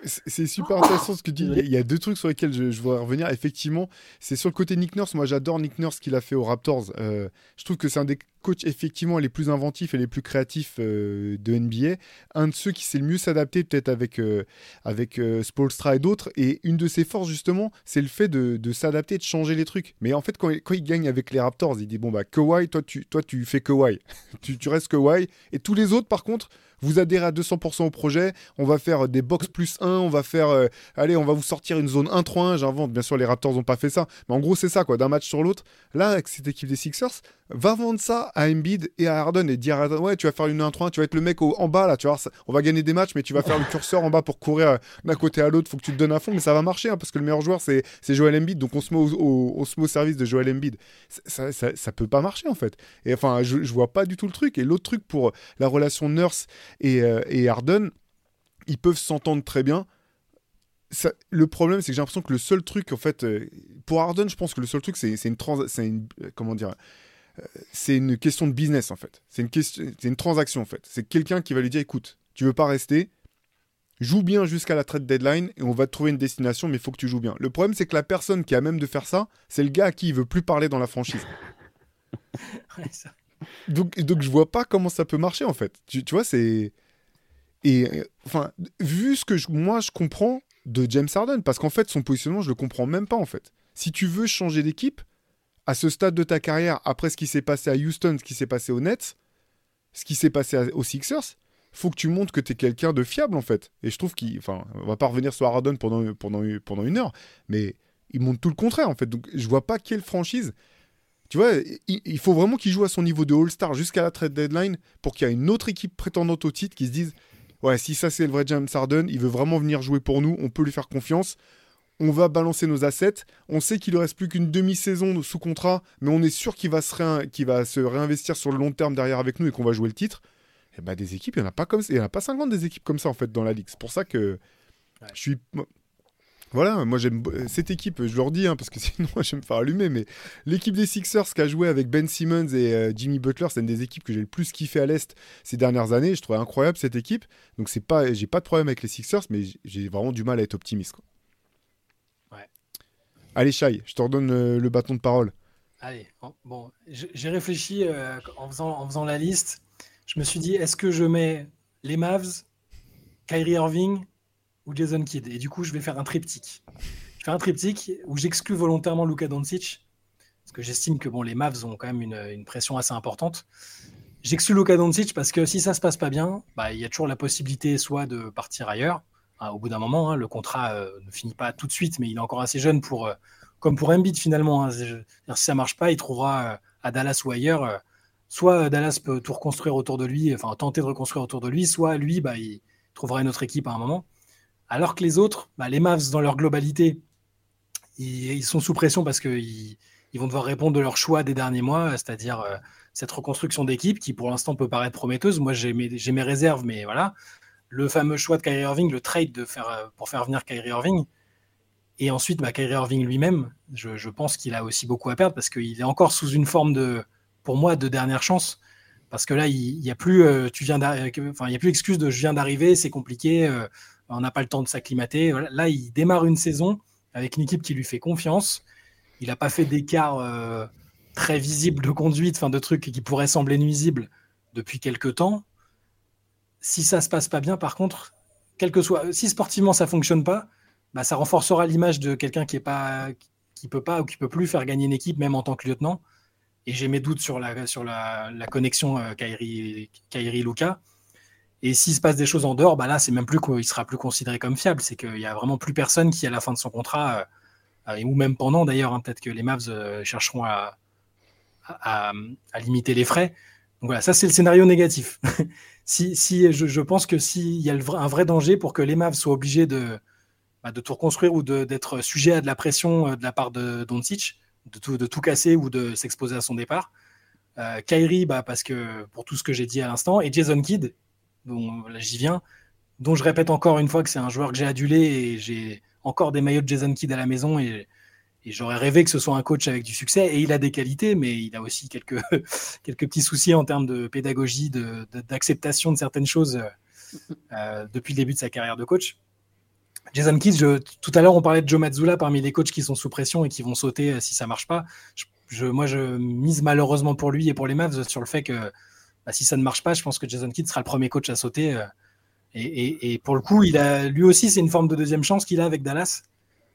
C'est super intéressant ce que tu dis. Il y a deux trucs sur lesquels je, voudrais revenir. Effectivement, c'est sur le côté Nick Nurse. Moi, j'adore Nick Nurse qu'il a fait aux Raptors. Euh, je trouve que c'est un des coachs effectivement les plus inventifs et les plus créatifs euh, de NBA, un de ceux qui sait le mieux s'adapter peut-être avec, euh, avec Spolstra et d'autres, et une de ses forces justement, c'est le fait de, de s'adapter, de changer les trucs. Mais en fait, quand, quand, il gagne avec les Raptors, il dit, bon bah Kawhi, toi tu, toi, tu fais Kawhi, *laughs* tu, tu restes Kawhi, et tous les autres par contre, vous adhérez à 200% au projet, on va faire des box plus 1, on va faire, euh, allez, on va vous sortir une zone 1-3-1, j'invente, bien sûr les Raptors n'ont pas fait ça, mais en gros c'est ça, quoi, d'un match sur l'autre. Là, avec cette équipe des Sixers, va vendre ça à Embiid et à Harden et dire ouais tu vas faire une 1-3 tu vas être le mec en bas là tu vois on va gagner des matchs mais tu vas faire le curseur en bas pour courir euh, d'un côté à l'autre faut que tu te donnes à fond mais ça va marcher hein, parce que le meilleur joueur c'est Joel Embiid donc on se met au, service de Joel Embiid. Ça, ça, peut pas marcher en fait. Et enfin je, je vois pas du tout le truc. Et l'autre truc pour la relation Nurse et, euh, Harden ils peuvent s'entendre très bien le problème, c'est que j'ai l'impression que le seul truc, en fait, euh, pour Harden, je pense que le seul truc, c'est une, trans, une, comment dire, c'est une question de business en fait. C'est une, question, c'est une transaction en fait. C'est quelqu'un qui va lui dire écoute, tu veux pas rester, joue bien jusqu'à la trade deadline et on va te trouver une destination, mais il faut que tu joues bien. Le problème, c'est que la personne qui a même de faire ça, c'est le gars à qui il veut plus parler dans la franchise. *laughs* donc, donc je vois pas comment ça peut marcher en fait. Tu, vois, c'est. Et enfin, vu ce que moi je comprends de James Harden, parce qu'en fait, son positionnement, je le comprends même pas en fait. Si tu veux changer d'équipe, à ce stade de ta carrière, après ce qui s'est passé à Houston, ce qui s'est passé aux Nets, ce qui s'est passé aux Sixers, faut que tu montres que tu es quelqu'un de fiable en fait. Et je trouve qu'il. Enfin, on va pas revenir sur Harden pendant, pendant, pendant une heure, mais il montre tout le contraire en fait. Donc je vois pas quelle franchise. Tu vois, il, faut vraiment qu'il joue à son niveau de All-Star jusqu'à la trade deadline pour qu'il y ait une autre équipe prétendante au titre qui se dise Ouais, si ça c'est le vrai James Harden, il veut vraiment venir jouer pour nous, on peut lui faire confiance on va balancer nos assets. On sait qu'il ne reste plus qu'une demi-saison sous contrat, mais on est sûr qu'il va, se va se réinvestir sur le long terme derrière avec nous et qu'on va jouer le titre. Et eh bah, ben, des équipes, il n'y en a pas comme Il en a pas 50 des équipes comme ça en fait dans la ligue. C'est pour ça que je suis. Voilà, moi j'aime cette équipe, je leur dis, hein, parce que *laughs* sinon je vais me faire allumer, mais l'équipe des Sixers qui a joué avec Ben Simmons et euh, Jimmy Butler, c'est une des équipes que j'ai le plus kiffé à l'Est ces dernières années. Je trouve incroyable cette équipe. Donc c'est pas, j'ai pas de problème avec les Sixers, mais j'ai vraiment du mal à être optimiste. Quoi. Allez, Shai, je te redonne euh, le, bâton de parole. Allez, bon, j'ai réfléchi euh, en, faisant, en faisant la liste. Je me suis dit, est-ce que je mets les Mavs, Kyrie Irving ou Jason Kidd Et du coup, je vais faire un triptyque. Je fais un triptyque où j'exclus volontairement Luka Doncic, parce que j'estime que bon, les Mavs ont quand même une, pression assez importante. J'exclus Luka Doncic parce que si ça se passe pas bien, bah, il y a toujours la possibilité soit de partir ailleurs, Hein, au bout d'un moment, hein, le contrat euh, ne finit pas tout de suite, mais il est encore assez jeune pour, euh, comme pour Embiid finalement. Hein, si ça marche pas, il trouvera euh, à Dallas ou ailleurs. soit Dallas peut tout reconstruire autour de lui, enfin tenter de reconstruire autour de lui, soit lui, bah, il trouvera une autre équipe à un moment. Alors que les autres, bah, les Mavs dans leur globalité, ils, sont sous pression parce qu'ils ils vont devoir répondre de leur choix des derniers mois, c'est-à-dire cette reconstruction d'équipe qui pour l'instant peut paraître prometteuse. Moi j'ai mes, réserves, mais voilà le fameux choix de Kyrie Irving, le trade euh, pour faire venir Kyrie Irving. Et ensuite, bah, Kyrie Irving lui-même, je, pense qu'il a aussi beaucoup à perdre parce qu'il est encore sous une forme de, pour moi, de dernière chance. Parce que là, il n'y a plus, euh, y a plus excuse de je viens d'arriver, c'est compliqué, euh, on n'a pas le temps de s'acclimater. Là, il démarre une saison avec une équipe qui lui fait confiance. Il n'a pas fait d'écart très visible de conduite, de trucs qui pourraient sembler nuisibles depuis quelques temps si ça se passe pas bien, par contre, quel que soit, si sportivement ça fonctionne pas, bah, ça renforcera l'image de quelqu'un qui est peut pas ou qui peut plus faire gagner une équipe, même en tant que lieutenant. Et j'ai mes doutes sur la, connexion euh, Kairi-Luka. Et s'il se passe des choses en dehors, bah là, c'est même plus qu'il sera plus considéré comme fiable. C'est qu'il y a vraiment plus personne qui, à la fin de son contrat, euh, ou même pendant d'ailleurs, hein, peut-être que les Mavs euh, chercheront à, limiter les frais. Donc voilà, ça c'est le scénario négatif. *laughs* si, si je, pense que s'il y a un vrai danger pour que les Mavs soient obligés de, bah, de tout reconstruire ou d'être sujet à de la pression euh, de la part de Doncic, de tout, de tout casser ou de s'exposer à son départ. Euh, Kyrie, bah, parce que pour tout ce que j'ai dit à l'instant, et Jason Kidd, dont j'y viens, dont je répète encore une fois que c'est un joueur que j'ai adulé et j'ai encore des maillots de Jason Kidd à la maison et j'aurais rêvé que ce soit un coach avec du succès. Et il a des qualités, mais il a aussi quelques, *laughs* quelques petits soucis en termes de pédagogie, d'acceptation de, de, certaines choses euh, depuis le début de sa carrière de coach. Jason Kidd, tout à l'heure, on parlait de Joe Mazzulla parmi les coachs qui sont sous pression et qui vont sauter euh, si ça marche pas. je, moi, je mise malheureusement pour lui et pour les Mavs sur le fait que bah, si ça ne marche pas, je pense que Jason Kidd sera le premier coach à sauter. Euh, et, pour le coup, il a, lui aussi, c'est une forme de deuxième chance qu'il a avec Dallas.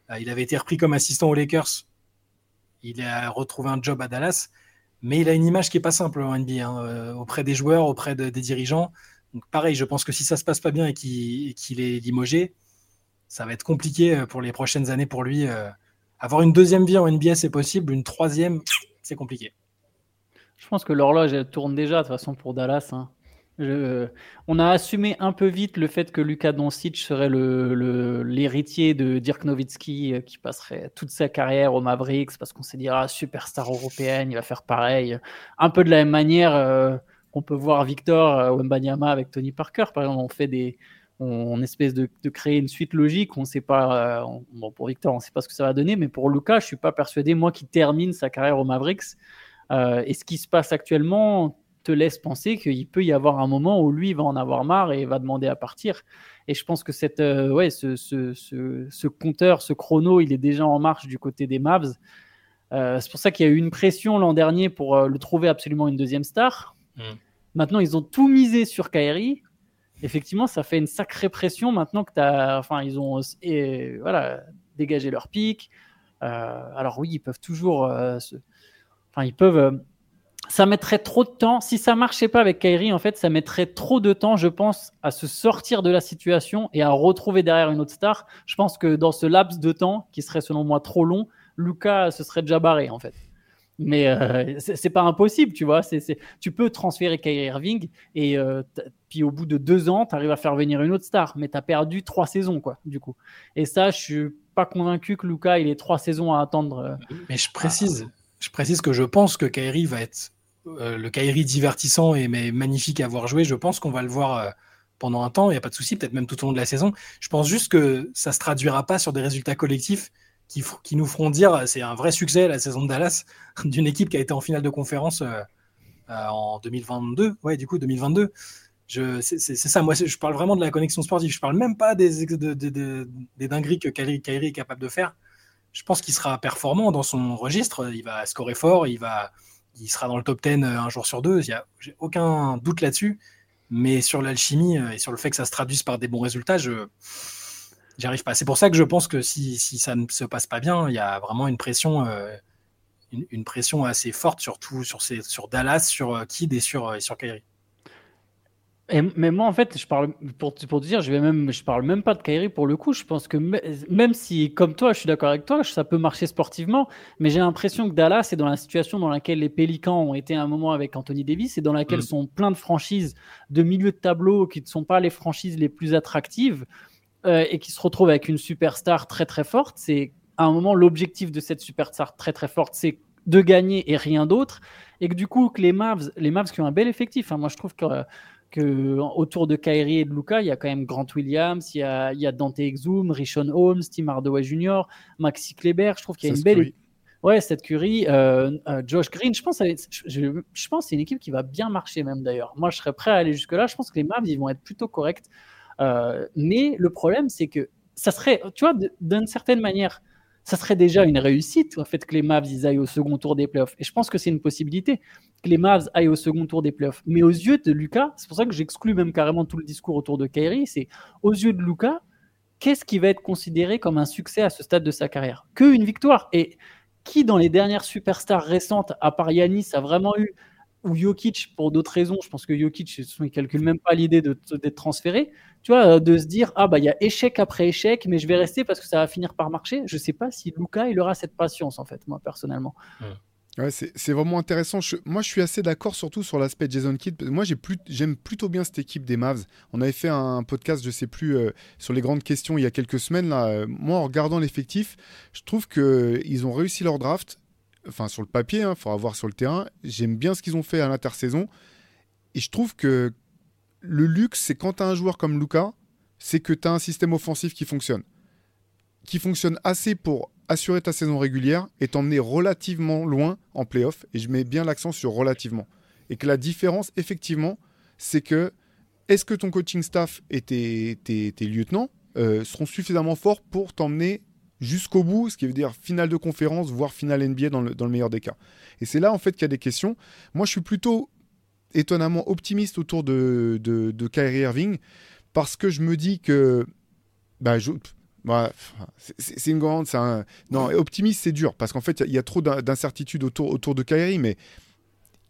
Euh, il avait été repris comme assistant aux Lakers. Il a retrouvé un job à Dallas. Mais il a une image qui n'est pas simple en NBA, hein, euh, auprès des joueurs, auprès des dirigeants. Donc pareil, je pense que si ça se passe pas bien et qu'il est limogé, ça va être compliqué pour les prochaines années pour lui. avoir une deuxième vie en NBA, c'est possible. Une troisième, c'est compliqué. Je pense que l'horloge, tourne déjà de toute façon pour Dallas. Hein. on a assumé un peu vite le fait que Luka Doncic serait l'héritier de Dirk Nowitzki euh, qui passerait toute sa carrière au Mavericks parce qu'on s'est dit ah, superstar européenne, il va faire pareil. Un peu de la même manière euh, qu'on peut voir Victor euh, Wembanyama avec Tony Parker. Par exemple, on fait des, on, espèce de, créer une suite logique. On sait pas, bon, pour Victor, on ne sait pas ce que ça va donner, mais pour Luka, je suis pas persuadé, moi, qui termine sa carrière au Mavericks, euh, et ce qui se passe actuellement te laisse penser qu'il peut y avoir un moment où lui va en avoir marre et va demander à partir. Et je pense que cette, euh, ouais, ce, ce, ce, compteur, ce chrono, il est déjà en marche du côté des Mavs. Euh, c'est pour ça qu'il y a eu une pression l'an dernier pour le trouver absolument une deuxième star. Mm. Maintenant, ils ont tout misé sur Kyrie. Effectivement, ça fait une sacrée pression maintenant que tu. Enfin, ils ont et, voilà, dégagé leur pic. alors, oui, ils peuvent toujours se, Enfin, ils peuvent. Euh, ça mettrait trop de temps. Si ça marchait pas avec Kyrie, en fait, ça mettrait trop de temps, je pense, à se sortir de la situation et à retrouver derrière une autre star. Je pense que dans ce laps de temps, qui serait selon moi trop long, Lucas se serait déjà barré, en fait. Mais euh, c'est pas impossible, tu vois. c'est Tu peux transférer Kyrie Irving et euh, puis au bout de deux ans, tu arrives à faire venir une autre star. Mais tu as perdu trois saisons, quoi, du coup. Et ça, je suis pas convaincu que Lucas il ait trois saisons à attendre. mais je précise, je précise que je pense que Kairi va être euh, le Kairi divertissant et mais magnifique à voir jouer. Je pense qu'on va le voir euh, pendant un temps, il n'y a pas de souci, peut-être même tout au long de la saison. Je pense juste que ça ne se traduira pas sur des résultats collectifs qui, nous feront dire euh, c'est un vrai succès la saison de Dallas *laughs* d'une équipe qui a été en finale de conférence en 2022. Ouais, du coup, 2022. C'est ça, moi je parle vraiment de la connexion sportive. Je parle même pas des, des dingueries que Kairi est capable de faire je pense qu'il sera performant dans son registre. Il va scorer fort, il, va, il sera dans le top 10 euh, un jour sur deux. J'ai aucun doute là-dessus. Mais sur l'alchimie euh, et sur le fait que ça se traduise par des bons résultats, je n'y arrive pas. C'est pour ça que je pense que si, ça ne se passe pas bien, il y a vraiment une pression, euh, une, pression assez forte, surtout sur, Dallas, sur Kid et sur, et sur Kyrie mais moi, en fait, je parle pour, pour te dire, je vais même, je parle même pas de Kyrie pour le coup. Je pense que même si, comme toi, je suis d'accord avec toi, ça peut marcher sportivement, mais j'ai l'impression que Dallas est dans la situation dans laquelle les Pélicans ont été à un moment avec Anthony Davis et dans laquelle mm. sont plein de franchises de milieu de tableau qui ne sont pas les franchises les plus attractives euh, et qui se retrouvent avec une superstar très très forte. C'est à un moment l'objectif de cette superstar très très forte, c'est de gagner et rien d'autre. Et que du coup, que les Mavs, les Mavs qui ont un bel effectif, hein, moi je trouve que que autour de Kyrie et de Luca, il y a quand même Grant Williams, il y a, il y a Dante Exum, Rishon Holmes, Tim Hardaway Jr., Maxi Kleber. Je trouve qu'il y a une belle. Ouais, cette Curry, euh, euh, Josh Green, je pense, je, je pense c'est une équipe qui va bien marcher même d'ailleurs. Moi, je serais prêt à aller jusque là. Je pense que les Mavs, ils vont être plutôt corrects. Euh, mais le problème, c'est que ça serait, tu vois, d'une certaine manière, ça serait déjà une réussite, le fait que les Mavs ils aillent au second tour des playoffs. Et je pense que c'est une possibilité que les Mavs aillent au second tour des playoffs. Mais aux yeux de Lucas, c'est pour ça que j'exclus même carrément tout le discours autour de Kyrie, c'est aux yeux de Lucas, qu'est-ce qui va être considéré comme un succès à ce stade de sa carrière? Que une victoire? Et qui dans les dernières superstars récentes, à part Yanis, a vraiment eu ou Jokic pour d'autres raisons, je pense que Jokic, il calcule même pas l'idée d'être transféré, tu vois, de se dire, ah bah il y a échec après échec, mais je vais rester parce que ça va finir par marcher. Je sais pas si Luca, il aura cette patience, en fait, moi, personnellement. Ouais, c'est vraiment intéressant. moi, je suis assez d'accord surtout sur l'aspect Jason Kidd. Moi, j'aime plutôt bien cette équipe des Mavs. On avait fait un podcast, je sais plus, euh, sur les grandes questions il y a quelques semaines. Là. Euh, moi, en regardant l'effectif, je trouve qu'ils ont réussi leur draft enfin sur le papier, il hein, faudra voir sur le terrain. J'aime bien ce qu'ils ont fait à l'intersaison. Et je trouve que le luxe, c'est quand tu as un joueur comme Luca, c'est que tu as un système offensif qui fonctionne. Qui fonctionne assez pour assurer ta saison régulière et t'emmener relativement loin en playoff. Et je mets bien l'accent sur relativement. Et que la différence, effectivement, c'est que est-ce que ton coaching staff et tes, lieutenants euh, seront suffisamment forts pour t'emmener jusqu'au bout, ce qui veut dire finale de conférence, voire finale NBA dans le, dans le meilleur des cas. Et c'est là en fait qu'il y a des questions. Moi, je suis plutôt étonnamment optimiste autour de, de, de Kyrie Irving parce que je me dis que bah, je, bah, c'est une grande. Un... Non, optimiste, c'est dur parce qu'en fait, il y, a trop d'incertitudes autour, autour de Kyrie, mais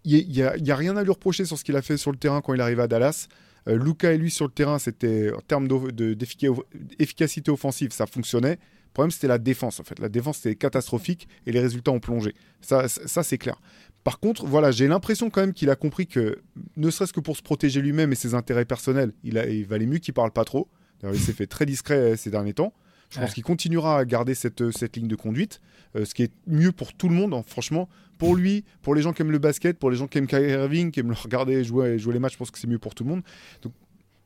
il n'y a, y a, rien à lui reprocher sur ce qu'il a fait sur le terrain quand il arrive à Dallas. Euh, Luca et lui sur le terrain, c'était en termes d'efficacité offensive, ça fonctionnait. Le problème, c'était la défense, en fait. La défense, c'était catastrophique et les résultats ont plongé. Ça, ça c'est clair. Par contre, voilà, j'ai l'impression quand même qu'il a compris que, ne serait-ce que pour se protéger lui-même et ses intérêts personnels, il, a, il valait mieux qu'il parle pas trop. Il s'est fait très discret euh, ces derniers temps. Je pense qu'il continuera à garder cette, euh, cette ligne de conduite, euh, ce qui est mieux pour tout le monde, hein, franchement. Pour lui, pour les gens qui aiment le basket, pour les gens qui aiment Kyrie Irving, qui aiment le regarder jouer, jouer les matchs, je pense que c'est mieux pour tout le monde. Donc,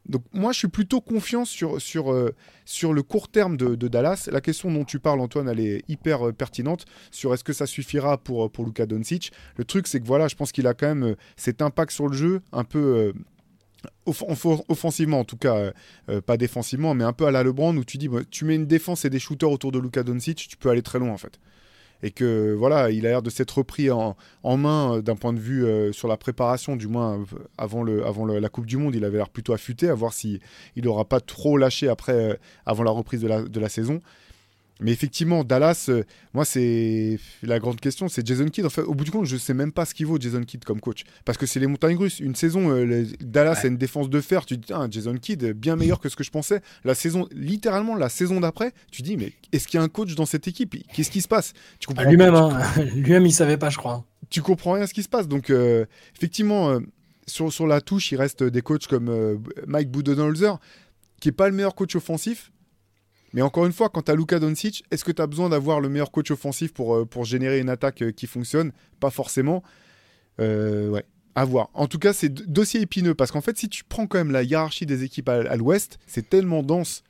donc moi, je suis plutôt confiant sur, sur, euh, sur le court terme de, Dallas. La question dont tu parles, Antoine, elle est hyper pertinente sur est-ce que ça suffira pour, pour Luka Doncic. Le truc, c'est que voilà, je pense qu'il a quand même cet impact sur le jeu un peu offensivement en tout cas, euh, euh, pas défensivement, mais un peu à la LeBron où tu dis, bah, tu mets une défense et des shooters autour de Luka Doncic, tu peux aller très loin en fait. Et que voilà, il a l'air de s'être repris en, main euh, d'un point de vue sur la préparation, du moins avant, le, avant la Coupe du Monde, il avait l'air plutôt affûté, à voir si il n'aura pas trop lâché après, avant la reprise de la, de la saison. Mais effectivement, Dallas, euh, moi, c'est la grande question, c'est Jason Kidd. En fait, au bout du compte, je sais même pas ce qu'il vaut Jason Kidd comme coach, parce que c'est les montagnes russes. Une saison, euh, Dallas a une défense de fer. Tu dis, ah, Jason Kidd, bien meilleur que ce que je pensais. La saison, littéralement, la saison d'après, tu dis, mais est-ce qu'il y a un coach dans cette équipe? Qu'est-ce qui se passe? Tu comprends Lui-même, hein. *laughs* lui-même, il savait pas, je crois. Tu comprends rien à ce qui se passe. Donc, euh, effectivement, sur, sur la touche, il reste des coachs comme Mike Budenholzer, qui est pas le meilleur coach offensif mais encore une fois, quand tu as Luka Doncic, est-ce que tu as besoin d'avoir le meilleur coach offensif pour, euh, pour générer une attaque euh, qui fonctionne? Pas forcément. Euh, ouais, à voir. En tout cas, c'est dossier épineux parce qu'en fait, si tu prends quand même la hiérarchie des équipes à, l'ouest, c'est tellement dense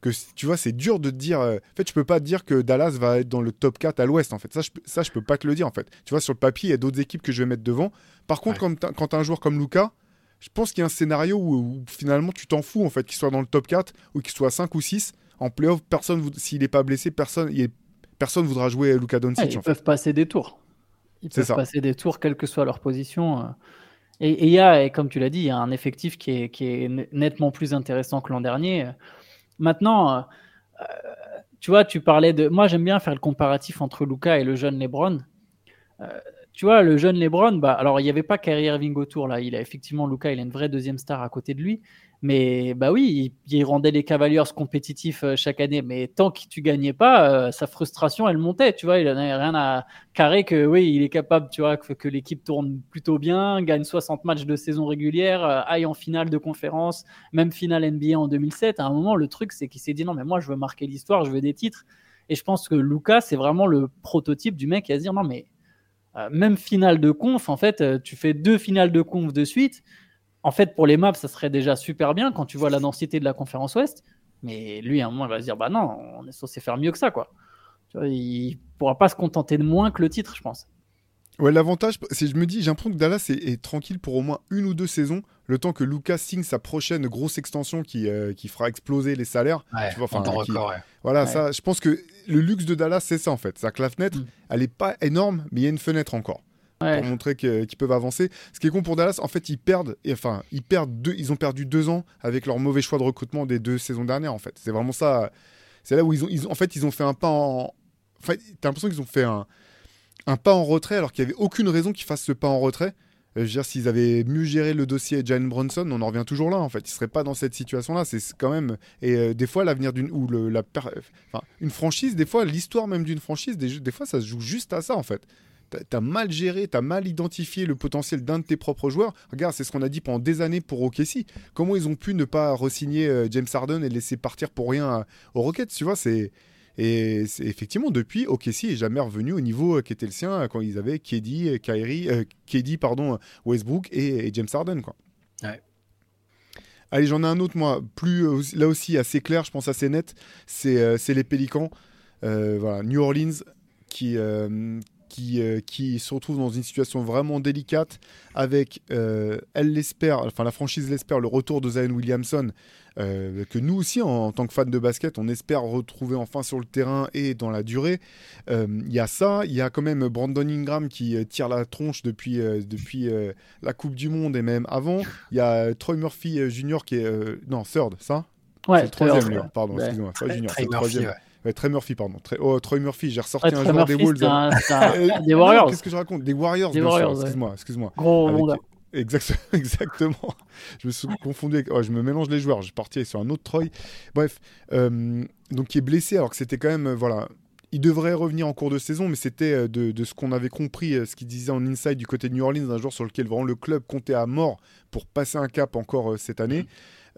que tu vois, c'est dur de te dire. en fait, je peux pas te dire que Dallas va être dans le top 4 à l'ouest. En fait, ça, je, ça, je peux pas te le dire. En fait, tu vois, sur le papier, il y a d'autres équipes que je vais mettre devant. Par contre, quand tu as un joueur comme Luka, je pense qu'il y a un scénario où, où finalement tu t'en fous en fait, qu'il soit dans le top 4 ou qu'il soit 5 ou 6 en playoff, personne, s'il n'est pas blessé, personne, il personne voudra jouer Luka Doncic. ils peuvent passer des tours. Ils peuvent passer des tours, quelle que soit leur position. Euh. Et il y a, et comme tu l'as dit, il y a un effectif qui est, qui est nettement plus intéressant que l'an dernier. Maintenant, euh, tu vois, tu parlais de. Moi, j'aime bien faire le comparatif entre Luka et le jeune LeBron. Euh, tu vois, le jeune LeBron, bah, alors il n'y avait pas Kyrie Irving autour là. Il a effectivement Luka, il a une vraie deuxième star à côté de lui. Mais bah oui, il, rendait les Cavaliers compétitifs euh, chaque année. Mais tant que tu gagnais pas, euh, sa frustration, elle montait. Tu vois, il n'avait rien à carrer que oui, il est capable, tu vois, que, l'équipe tourne plutôt bien, gagne 60 matchs de saison régulière, euh, aille en finale de conférence, même finale NBA en 2007. À un moment, le truc, c'est qu'il s'est dit non, mais moi, je veux marquer l'histoire, je veux des titres. Et je pense que Lucas, c'est vraiment le prototype du mec qui va se dire non, mais même finale de conf, en fait, tu fais deux finales de conf de suite en fait, pour les maps, ça serait déjà super bien quand tu vois la densité de la conférence Ouest. Mais lui, à un moment, il va se dire bah non, on est censé faire mieux que ça, quoi. Tu vois, il pourra pas se contenter de moins que le titre, je pense. Ouais, l'avantage, c'est je me dis, j'ai l'impression que Dallas est, tranquille pour au moins une ou deux saisons, le temps que Lucas signe sa prochaine grosse extension qui, euh, qui fera exploser les salaires. tu vois, record, Voilà, ça, je pense que le luxe de Dallas, c'est ça en fait. C'est que la fenêtre, mm. elle est pas énorme, mais il y a une fenêtre encore pour montrer qu'ils peuvent avancer. Ce qui est con pour Dallas, en fait, ils perdent, enfin, ils perdent deux, ils ont perdu deux ans avec leur mauvais choix de recrutement des deux saisons dernières, en fait. C'est vraiment ça. C'est là où ils ont, en fait, ils ont fait un pas en. Enfin, t'as l'impression qu'ils ont fait un, pas en retrait alors qu'il n'y avait aucune raison qu'ils fassent ce pas en retrait. Euh, je veux dire, s'ils avaient mieux géré le dossier Jalen Brunson, on en revient toujours là. En fait, ils seraient pas dans cette situation-là. C'est quand même et euh, des fois l'avenir d'une ou la enfin, une franchise, des fois l'histoire même d'une franchise, des, fois ça se joue juste à ça en fait tu as mal géré, tu as mal identifié le potentiel d'un de tes propres joueurs. Regarde, c'est ce qu'on a dit pendant des années pour OKC. Comment ils ont pu ne pas re-signer euh, James Harden et laisser partir pour rien aux Rockets, tu vois, c'est... Et effectivement, depuis, OKC est jamais revenu au niveau qui était le sien euh, quand ils avaient KD, Kyrie, euh, pardon, Westbrook et, James Harden. Quoi. Allez, j'en ai un autre, moi, plus là aussi assez clair, je pense assez net, c'est les Pélicans. voilà, New Orleans qui, qui, euh, qui se retrouve dans une situation vraiment délicate avec, euh, elle l'espère, enfin la franchise l'espère, le retour de Zion Williamson, euh, que nous aussi, en, en tant que fans de basket, on espère retrouver enfin sur le terrain et dans la durée. Euh, Il y a ça, il y a quand même Brandon Ingram qui tire la tronche depuis, euh, depuis euh, la Coupe du Monde et même avant. Il y a Troy Murphy Jr. qui est... euh, non, third, ça? Ouais, C'est le troisième, pardon, ouais. pas Junior, Trey c'est le Murphy, troisième. ouais. Ouais, Trey Murphy, pardon. Trey- oh, Troy Murphy, j'ai ressorti Ouais, un joueur des Wolves. un- un- *laughs* des Warriors. Qu'est-ce que je raconte? Des Warriors, Des bien sûr, Warriors, ouais. excuse-moi, excuse-moi. Gros Avec- monde. Exact- *laughs* exactement. Je me suis confondu avec. oh, je me mélange les joueurs. Je partais sur un autre Troy. Bref, euh, donc qui est blessé alors que c'était quand même. euh, voilà. Il devrait revenir en cours de saison, mais c'était euh, de, de ce qu'on avait compris, ce qu'il disait en inside du côté de New Orleans, un joueur sur lequel vraiment le club comptait à mort pour passer un cap encore cette année.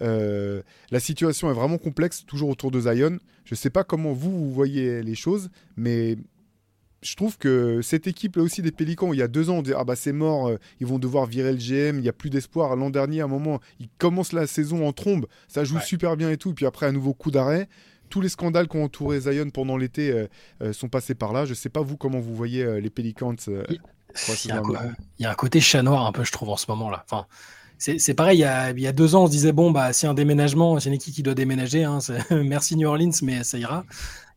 Euh, la situation est vraiment complexe, toujours autour de Zion. Je ne sais pas comment vous, vous voyez les choses, mais je trouve que cette équipe là aussi des Pélicans, il y a deux ans, on disait ah bah c'est mort, euh, ils vont devoir virer le GM, il n'y a plus d'espoir. L'an dernier, à un moment, ils commencent la saison en trombe, ça joue Ouais. super bien et tout, puis après un nouveau coup d'arrêt. Tous les scandales qui ont entouré Zion pendant l'été euh, euh, sont passés par là. Je sais pas vous comment vous voyez les Pelicans. Il- y, a un y côté chat noir un peu, je trouve, en ce moment-là. Enfin, c'est c'est pareil, il y, a, il y a deux ans, on se disait, bon, bah, si un déménagement, c'est une équipe qui doit déménager, hein, c'est- *laughs* merci New Orleans, mais ça ira.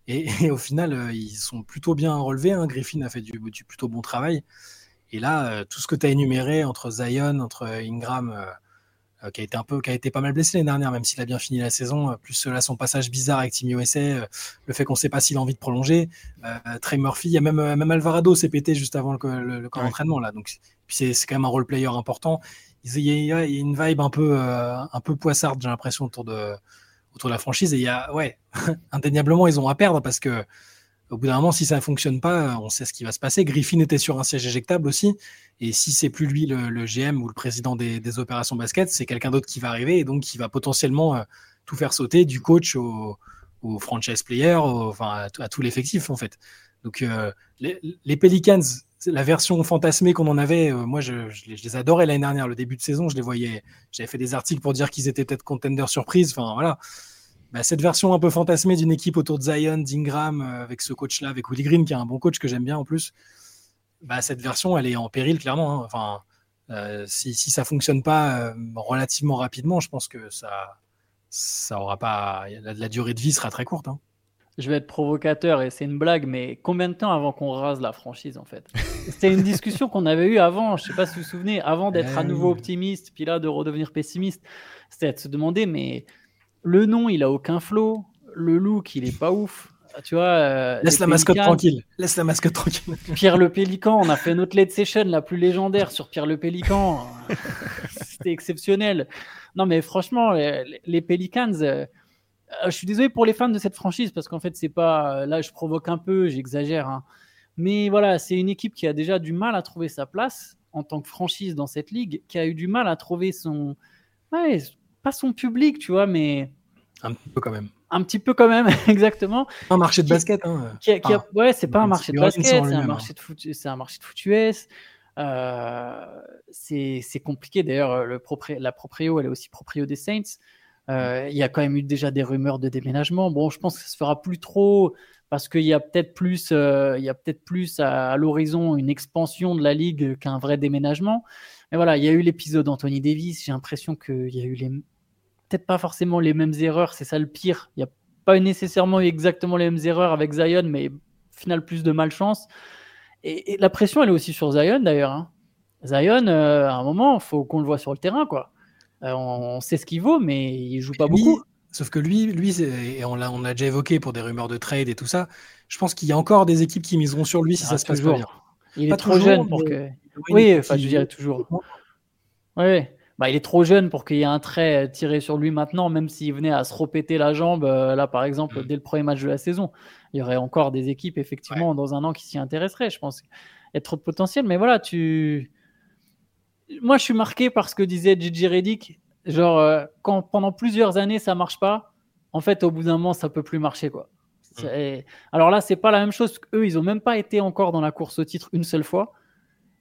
Et, et au final, euh, ils sont plutôt bien relevés. hein. Griffin a fait du, du plutôt bon travail. Et là, euh, tout ce que tu as énuméré entre Zion, entre Ingram, euh, qui a été un peu, qui a été pas mal blessé l'année dernière, même s'il a bien fini la saison, plus là son passage bizarre avec Team USA, euh, le fait qu'on sait pas s'il a envie de prolonger, euh, Trey Murphy, il y a même, même Alvarado s'est pété juste avant le, le- le camp d'entraînement donc c'est c'est quand même un role player important. Il y a, une vibe un peu, euh, un peu poissarde, j'ai l'impression autour de, autour de la franchise et il y a, ouais, *laughs* indéniablement ils ont à perdre parce que au bout d'un moment, si ça ne fonctionne pas, on sait ce qui va se passer. Griffin était sur un siège éjectable aussi. Et si c'est plus lui le, GM ou le président des, des opérations basket, c'est quelqu'un d'autre qui va arriver et donc qui va potentiellement euh, tout faire sauter du coach au, au franchise player, enfin à, tout- l'effectif en fait. Donc euh, les, Pelicans, la version fantasmée qu'on en avait, euh, moi je, les, adorais l'année dernière, le début de saison, je les voyais, j'avais fait des articles pour dire qu'ils étaient peut-être contenders surprise. Enfin voilà. Bah, cette version un peu fantasmée d'une équipe autour de Zion, d'Ingram, euh, avec ce coach-là, avec Willie Green, qui est un bon coach que j'aime bien en plus, bah, cette version, elle est en péril, clairement. hein. Enfin, euh, si, si ça fonctionne pas relativement rapidement, je pense que ça, ça aura pas. La, la durée de vie sera très courte. hein. Je vais être provocateur et c'est une blague, mais combien de temps avant qu'on rase la franchise en fait? C'était une discussion qu'on avait eue avant, je sais pas si vous vous souvenez, avant d'être à Euh, nouveau optimiste, puis là de redevenir pessimiste. C'était de se demander, mais le nom il a aucun flow, le look il est pas ouf. Tu vois, euh, Laisse la mascotte tranquille. Laisse la mascotte tranquille. Pierre le Pélican, on a fait notre lead session la plus légendaire sur Pierre le Pélican. *laughs* C'était exceptionnel. Non, mais franchement, les, les Pelicans, euh, je suis désolé pour les fans de cette franchise parce qu'en fait, c'est pas. Là, je provoque un peu, j'exagère. hein. Mais voilà, c'est une équipe qui a déjà du mal à trouver sa place en tant que franchise dans cette ligue, qui a eu du mal à trouver son. Ouais, pas son public, tu vois, mais Un petit peu quand même. un petit peu quand même, *laughs* exactement. Un marché de Qui- basket. Hein. Qui a- qui a- ouais, c'est pas un marché de basket, c'est un marché de foot, c'est un marché de foot US. Euh, c'est c'est compliqué d'ailleurs. Le propri- la proprio, elle est aussi proprio des Saints. Euh, Il y a quand même eu déjà des rumeurs de déménagement. Bon, je pense que ça se fera plus trop parce qu'il y a peut-être plus, euh, il y a peut-être plus à, à l'horizon une expansion de la ligue qu'un vrai déménagement. Mais voilà, il y a eu l'épisode Anthony Davis. J'ai l'impression qu'il y a eu les, peut-être pas forcément les mêmes erreurs. C'est ça le pire. Il n'y a pas nécessairement eu exactement les mêmes erreurs avec Zion, mais au final plus de malchance. Et, et la pression, elle est aussi sur Zion d'ailleurs. hein. Zion, euh, à un moment, il faut qu'on le voit sur le terrain, quoi. Euh, on, on sait ce qu'il vaut, mais il joue pas Lui, beaucoup. Sauf que lui, lui et on l'a on l'a déjà évoqué pour des rumeurs de trade et tout ça, je pense qu'il y a encore des équipes qui miseront sur lui si Ah, ça se passe pas bien. Il est trop toujours, jeune pour que. il Oui, enfin, je qu'il- dirais toujours. Oui, bah, il est trop jeune pour qu'il y ait un trait euh, tiré sur lui maintenant, même s'il venait à se repéter la jambe, euh, là par exemple, Mm. dès le premier match de la saison. Il y aurait encore des équipes, effectivement, dans un an qui s'y intéresseraient. Je pense qu'il y a trop de potentiel. Mais voilà, tu. Moi, je suis marqué par ce que disait Gigi Reddick. Genre, euh, quand pendant plusieurs années ça marche pas, en fait, au bout d'un moment, ça peut plus marcher, quoi. C'est- Alors là, c'est pas la même chose. Eux, ils ont même pas été encore dans la course au titre une seule fois.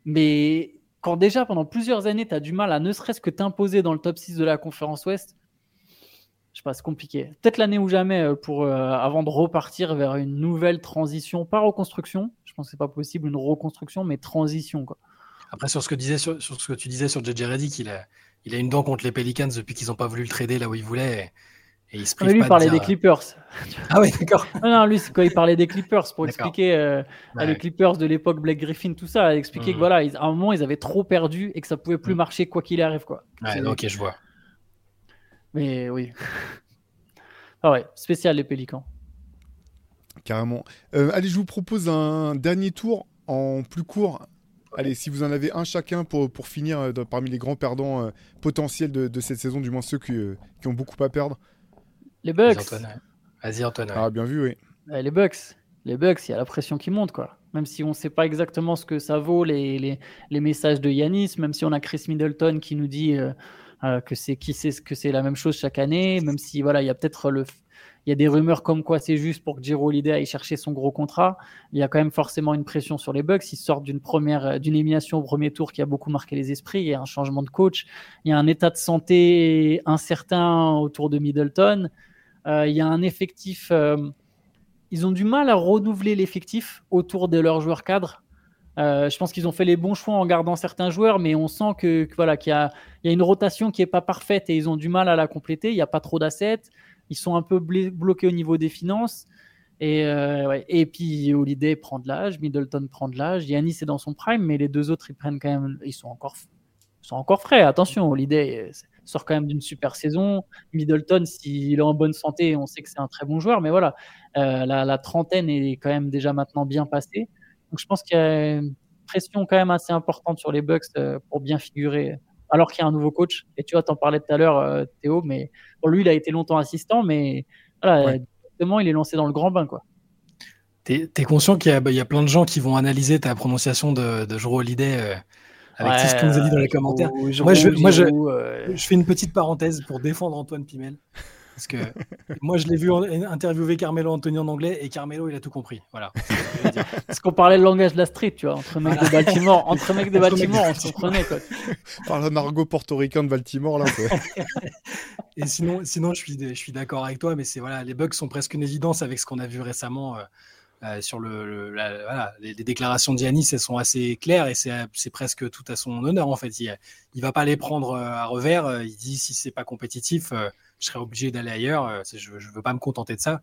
Mais quand déjà pendant plusieurs années, tu as du mal à ne serait-ce que t'imposer dans le top 6 de la conférence Ouest, sais pas, c'est compliqué. Peut-être l'année ou jamais pour avant de repartir vers une nouvelle transition, pas reconstruction. Je pense que c'est pas possible une reconstruction, mais transition quoi. Après sur ce que disais sur, ce que tu disais sur JJ Reddick, il a il a une dent contre les Pelicans depuis qu'ils n'ont pas voulu le trader là où il voulait. Et il se mais lui, il parlait des Clippers. Ah oui, d'accord. *laughs* non, non, lui, c'est quand il parlait des Clippers pour expliquer euh, les Clippers de l'époque Black Griffin, tout ça, expliquer que mm. voilà, à un moment, ils avaient trop perdu et que ça pouvait plus mm. marcher quoi qu'il arrive. Quoi. Ouais, ok, je vois. Mais oui. ah ouais, spécial les Pélicans. Carrément. Euh, allez, je vous propose un dernier tour en plus court. Allez, si vous en avez un chacun pour, pour finir euh, parmi les grands perdants potentiels de, de, cette saison, du moins ceux qui, qui ont beaucoup à perdre. Les Bucks. Vas-y, Antoine. Ah, bien vu, oui. les Bucks. Les Bucks, il y a la pression qui monte, quoi. Même si on ne sait pas exactement ce que ça vaut, les, les, les, messages de Yanis, même si on a Chris Middleton qui nous dit euh, euh, que c'est qui sait que c'est la même chose chaque année, même si voilà, il y a peut-être le, il y a des rumeurs comme quoi c'est juste pour que Giro Holiday aille chercher son gros contrat. Il y a quand même forcément une pression sur les Bucks. Ils sortent d'une première, euh, d'une élimination au premier tour qui a beaucoup marqué les esprits. Il y a un changement de coach. Il y a un état de santé incertain autour de Middleton. Euh, il y a un effectif. Euh, ils ont du mal à renouveler l'effectif autour de leurs joueurs cadres. Je pense qu'ils ont fait les bons choix en gardant certains joueurs, mais on sent que, voilà qu'il y, a, une rotation qui est pas parfaite et ils ont du mal à la compléter. Il n'y a pas trop d'assets. Ils sont un peu bloqués au niveau des finances. Et, et puis Holiday prend de l'âge, Middleton prend de l'âge, Yannis est dans son prime, mais les deux autres ils prennent quand même, ils sont encore, sont encore frais. Attention, Holiday, sort quand même d'une super saison. Middleton, s'il est en bonne santé, on sait que c'est un très bon joueur, mais voilà, euh, la, trentaine est quand même déjà maintenant bien passée. Donc je pense qu'il y a une pression quand même assez importante sur les Bucks euh, pour bien figurer, alors qu'il y a un nouveau coach. Et tu vois, t'en parlais tout à l'heure, euh, Théo, mais pour lui, il a été longtemps assistant, mais voilà, il est lancé dans le grand bain, quoi. T'es es conscient qu'il y, y, a plein de gens qui vont analyser ta prononciation de, de Jero Holiday avec tout ce qu'on nous a dit dans les commentaires. moi, je, moi je, je, fais une petite parenthèse pour défendre Antoine Pimel. Parce que moi, je l'ai vu interviewer Carmelo Anthony en anglais et Carmelo, il a tout compris. Voilà. Parce qu'on parlait le langage de la street, tu vois, entre mecs de Baltimore, entre mecs de Baltimore, on se comprenait. Quoi. Par un argot portoricain de Baltimore, là. *laughs* et sinon, sinon, je suis, je suis d'accord avec toi, mais c'est voilà, les bugs sont presque une évidence avec ce qu'on a vu récemment. Euh, euh, sur le, voilà, les, déclarations d'Yanis, elles sont assez claires et c'est presque tout à son honneur en fait. Il, il va pas les prendre euh, à revers. Il dit si c'est pas compétitif, je serai obligé d'aller ailleurs. Je, je veux pas me contenter de ça.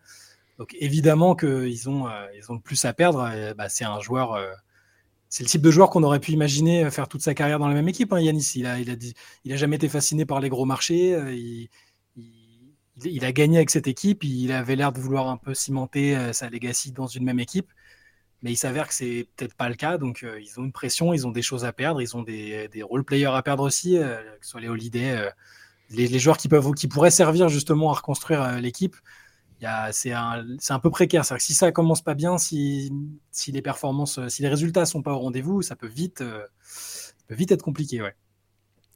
Donc évidemment qu'ils ont ils ont le plus à perdre. Bah, c'est un joueur. c'est le type de joueur qu'on aurait pu imaginer faire toute sa carrière dans la même équipe. Hein, Yanis, il a, jamais été fasciné par les gros marchés. il, a gagné avec cette équipe. Il avait l'air de vouloir un peu cimenter euh, sa legacy dans une même équipe. Mais il s'avère que c'est peut-être pas le cas. Donc, euh, ils ont une pression, ils ont des choses à perdre, ils ont des, des role-players à perdre aussi, euh, que ce soit les Holiday, les, joueurs qui, peuvent, qui pourraient servir justement à reconstruire l'équipe. C'est un, un, peu précaire. Que si ça commence pas bien, si, si, les performances, si les résultats sont pas au rendez-vous, ça peut vite, peut vite être compliqué. Ouais.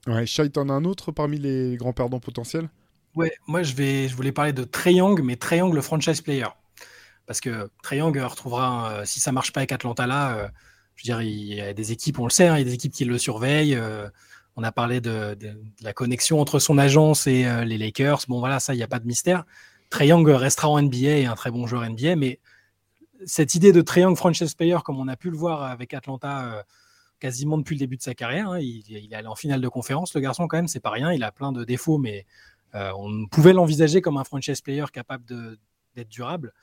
Ouais, Shai, t'en as un autre parmi les grands perdants potentiels? Ouais, moi je vais, je voulais parler de Triangle, mais Triangle le franchise player. Parce que Triangle retrouvera, euh, si ça marche pas avec Atlanta là, euh, je veux dire, il y a des équipes, on le sait, hein, il y a des équipes qui le surveillent. Euh, on a parlé de, la connexion entre son agence et les Lakers. Bon voilà, ça, il n'y a pas de mystère. Triangle restera en NBA et un très bon joueur NBA, mais cette idée de Triangle franchise player, comme on a pu le voir avec Atlanta quasiment depuis le début de sa carrière, hein, il, il est allé en finale de conférence, le garçon quand même, c'est pas rien, il a plein de défauts, mais euh, on pouvait l'envisager comme un franchise player capable d'être durable.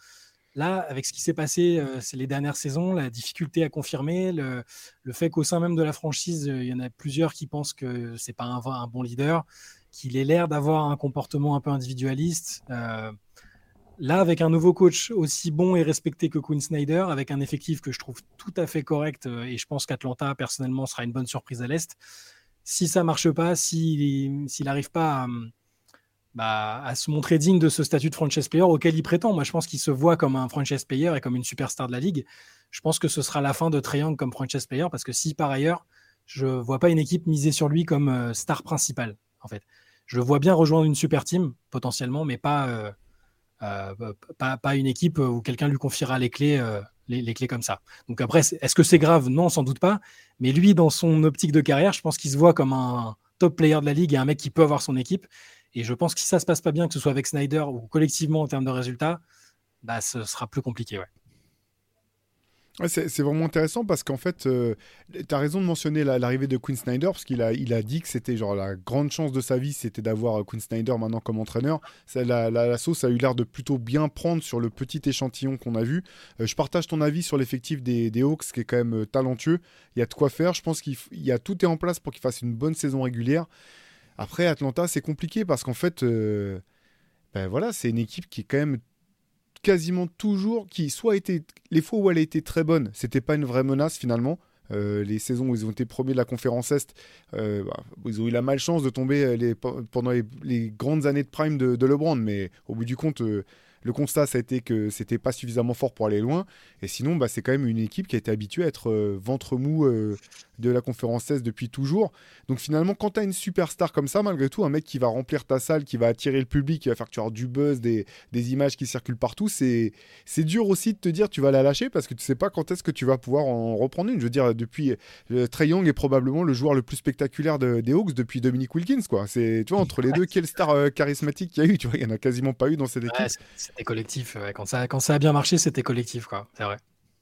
Là, avec ce qui s'est passé euh, les dernières saisons, la difficulté à confirmer, le, fait qu'au sein même de la franchise, euh, il y en a plusieurs qui pensent que c'est pas un, bon leader, qu'il ait l'air d'avoir un comportement un peu individualiste. là, avec un nouveau coach aussi bon et respecté que Quinn Snyder, avec un effectif que je trouve tout à fait correct, et je pense qu'Atlanta, personnellement, sera une bonne surprise à l'Est. Si ça marche pas, s'il n'arrive pas à bah, à se montrer digne de ce statut de franchise player auquel il prétend. Moi, je pense qu'il se voit comme un franchise player et comme une superstar de la ligue. Je pense que ce sera la fin de Triangle comme franchise player parce que si par ailleurs, je vois pas une équipe miser sur lui comme euh, star principale, en fait. Je vois bien rejoindre une super team potentiellement, mais pas, euh, euh, pas, pas, une équipe où quelqu'un lui confiera les clés, les, clés comme ça. Donc après, est-ce que c'est grave? Non, sans doute pas. Mais lui, dans son optique de carrière, je pense qu'il se voit comme un top player de la ligue et un mec qui peut avoir son équipe Et je pense que si ça se passe pas bien, que ce soit avec Snyder ou collectivement en termes de résultats, bah, ce sera plus compliqué. Ouais c'est vraiment intéressant parce qu'en fait, euh, tu as raison de mentionner l'arrivée de Quinn Snyder parce qu'il a, il a dit que c'était genre la grande chance de sa vie, c'était d'avoir euh, Quinn Snyder maintenant comme entraîneur. La, sauce a eu l'air de plutôt bien prendre sur le petit échantillon qu'on a vu. Euh, je partage ton avis sur l'effectif des, des, Hawks qui est quand même talentueux. Il y a de quoi faire. Je pense qu'il y a tout est en place pour qu'il fasse une bonne saison régulière. Après, Atlanta, c'est compliqué parce qu'en fait, ben voilà, c'est une équipe qui est quand même quasiment toujours, qui soit été, les fois où elle a été très bonne, c'était pas une vraie menace finalement. Euh, les saisons où ils ont été premiers de la conférence Est, euh, bah, ils ont eu la malchance de tomber euh, pendant les, grandes années de prime de, de LeBron, mais au bout du compte, le constat, ça a été que c'était pas suffisamment fort pour aller loin. Et sinon, bah, c'est quand même une équipe qui a été habituée à être euh, ventre mou euh, de la conférence 16 depuis toujours. Donc finalement, quand tu as une superstar comme ça, malgré tout, un mec qui va remplir ta salle, qui va attirer le public, qui va faire que tu aies du buzz, des, images qui circulent partout, c'est dur aussi de te dire tu vas la lâcher parce que tu sais pas quand est-ce que tu vas pouvoir en reprendre une. Je veux dire, depuis euh, Trey Young est probablement le joueur le plus spectaculaire des Hawks depuis Dominique Wilkins. Quoi. Tu vois, entre les deux, quelle star charismatique il y a eu. Tu vois, il n'y en a quasiment pas eu dans cette équipe c'était collectif. Quand, ça, quand ça a bien marché, c'était collectif, quoi. C'est vrai.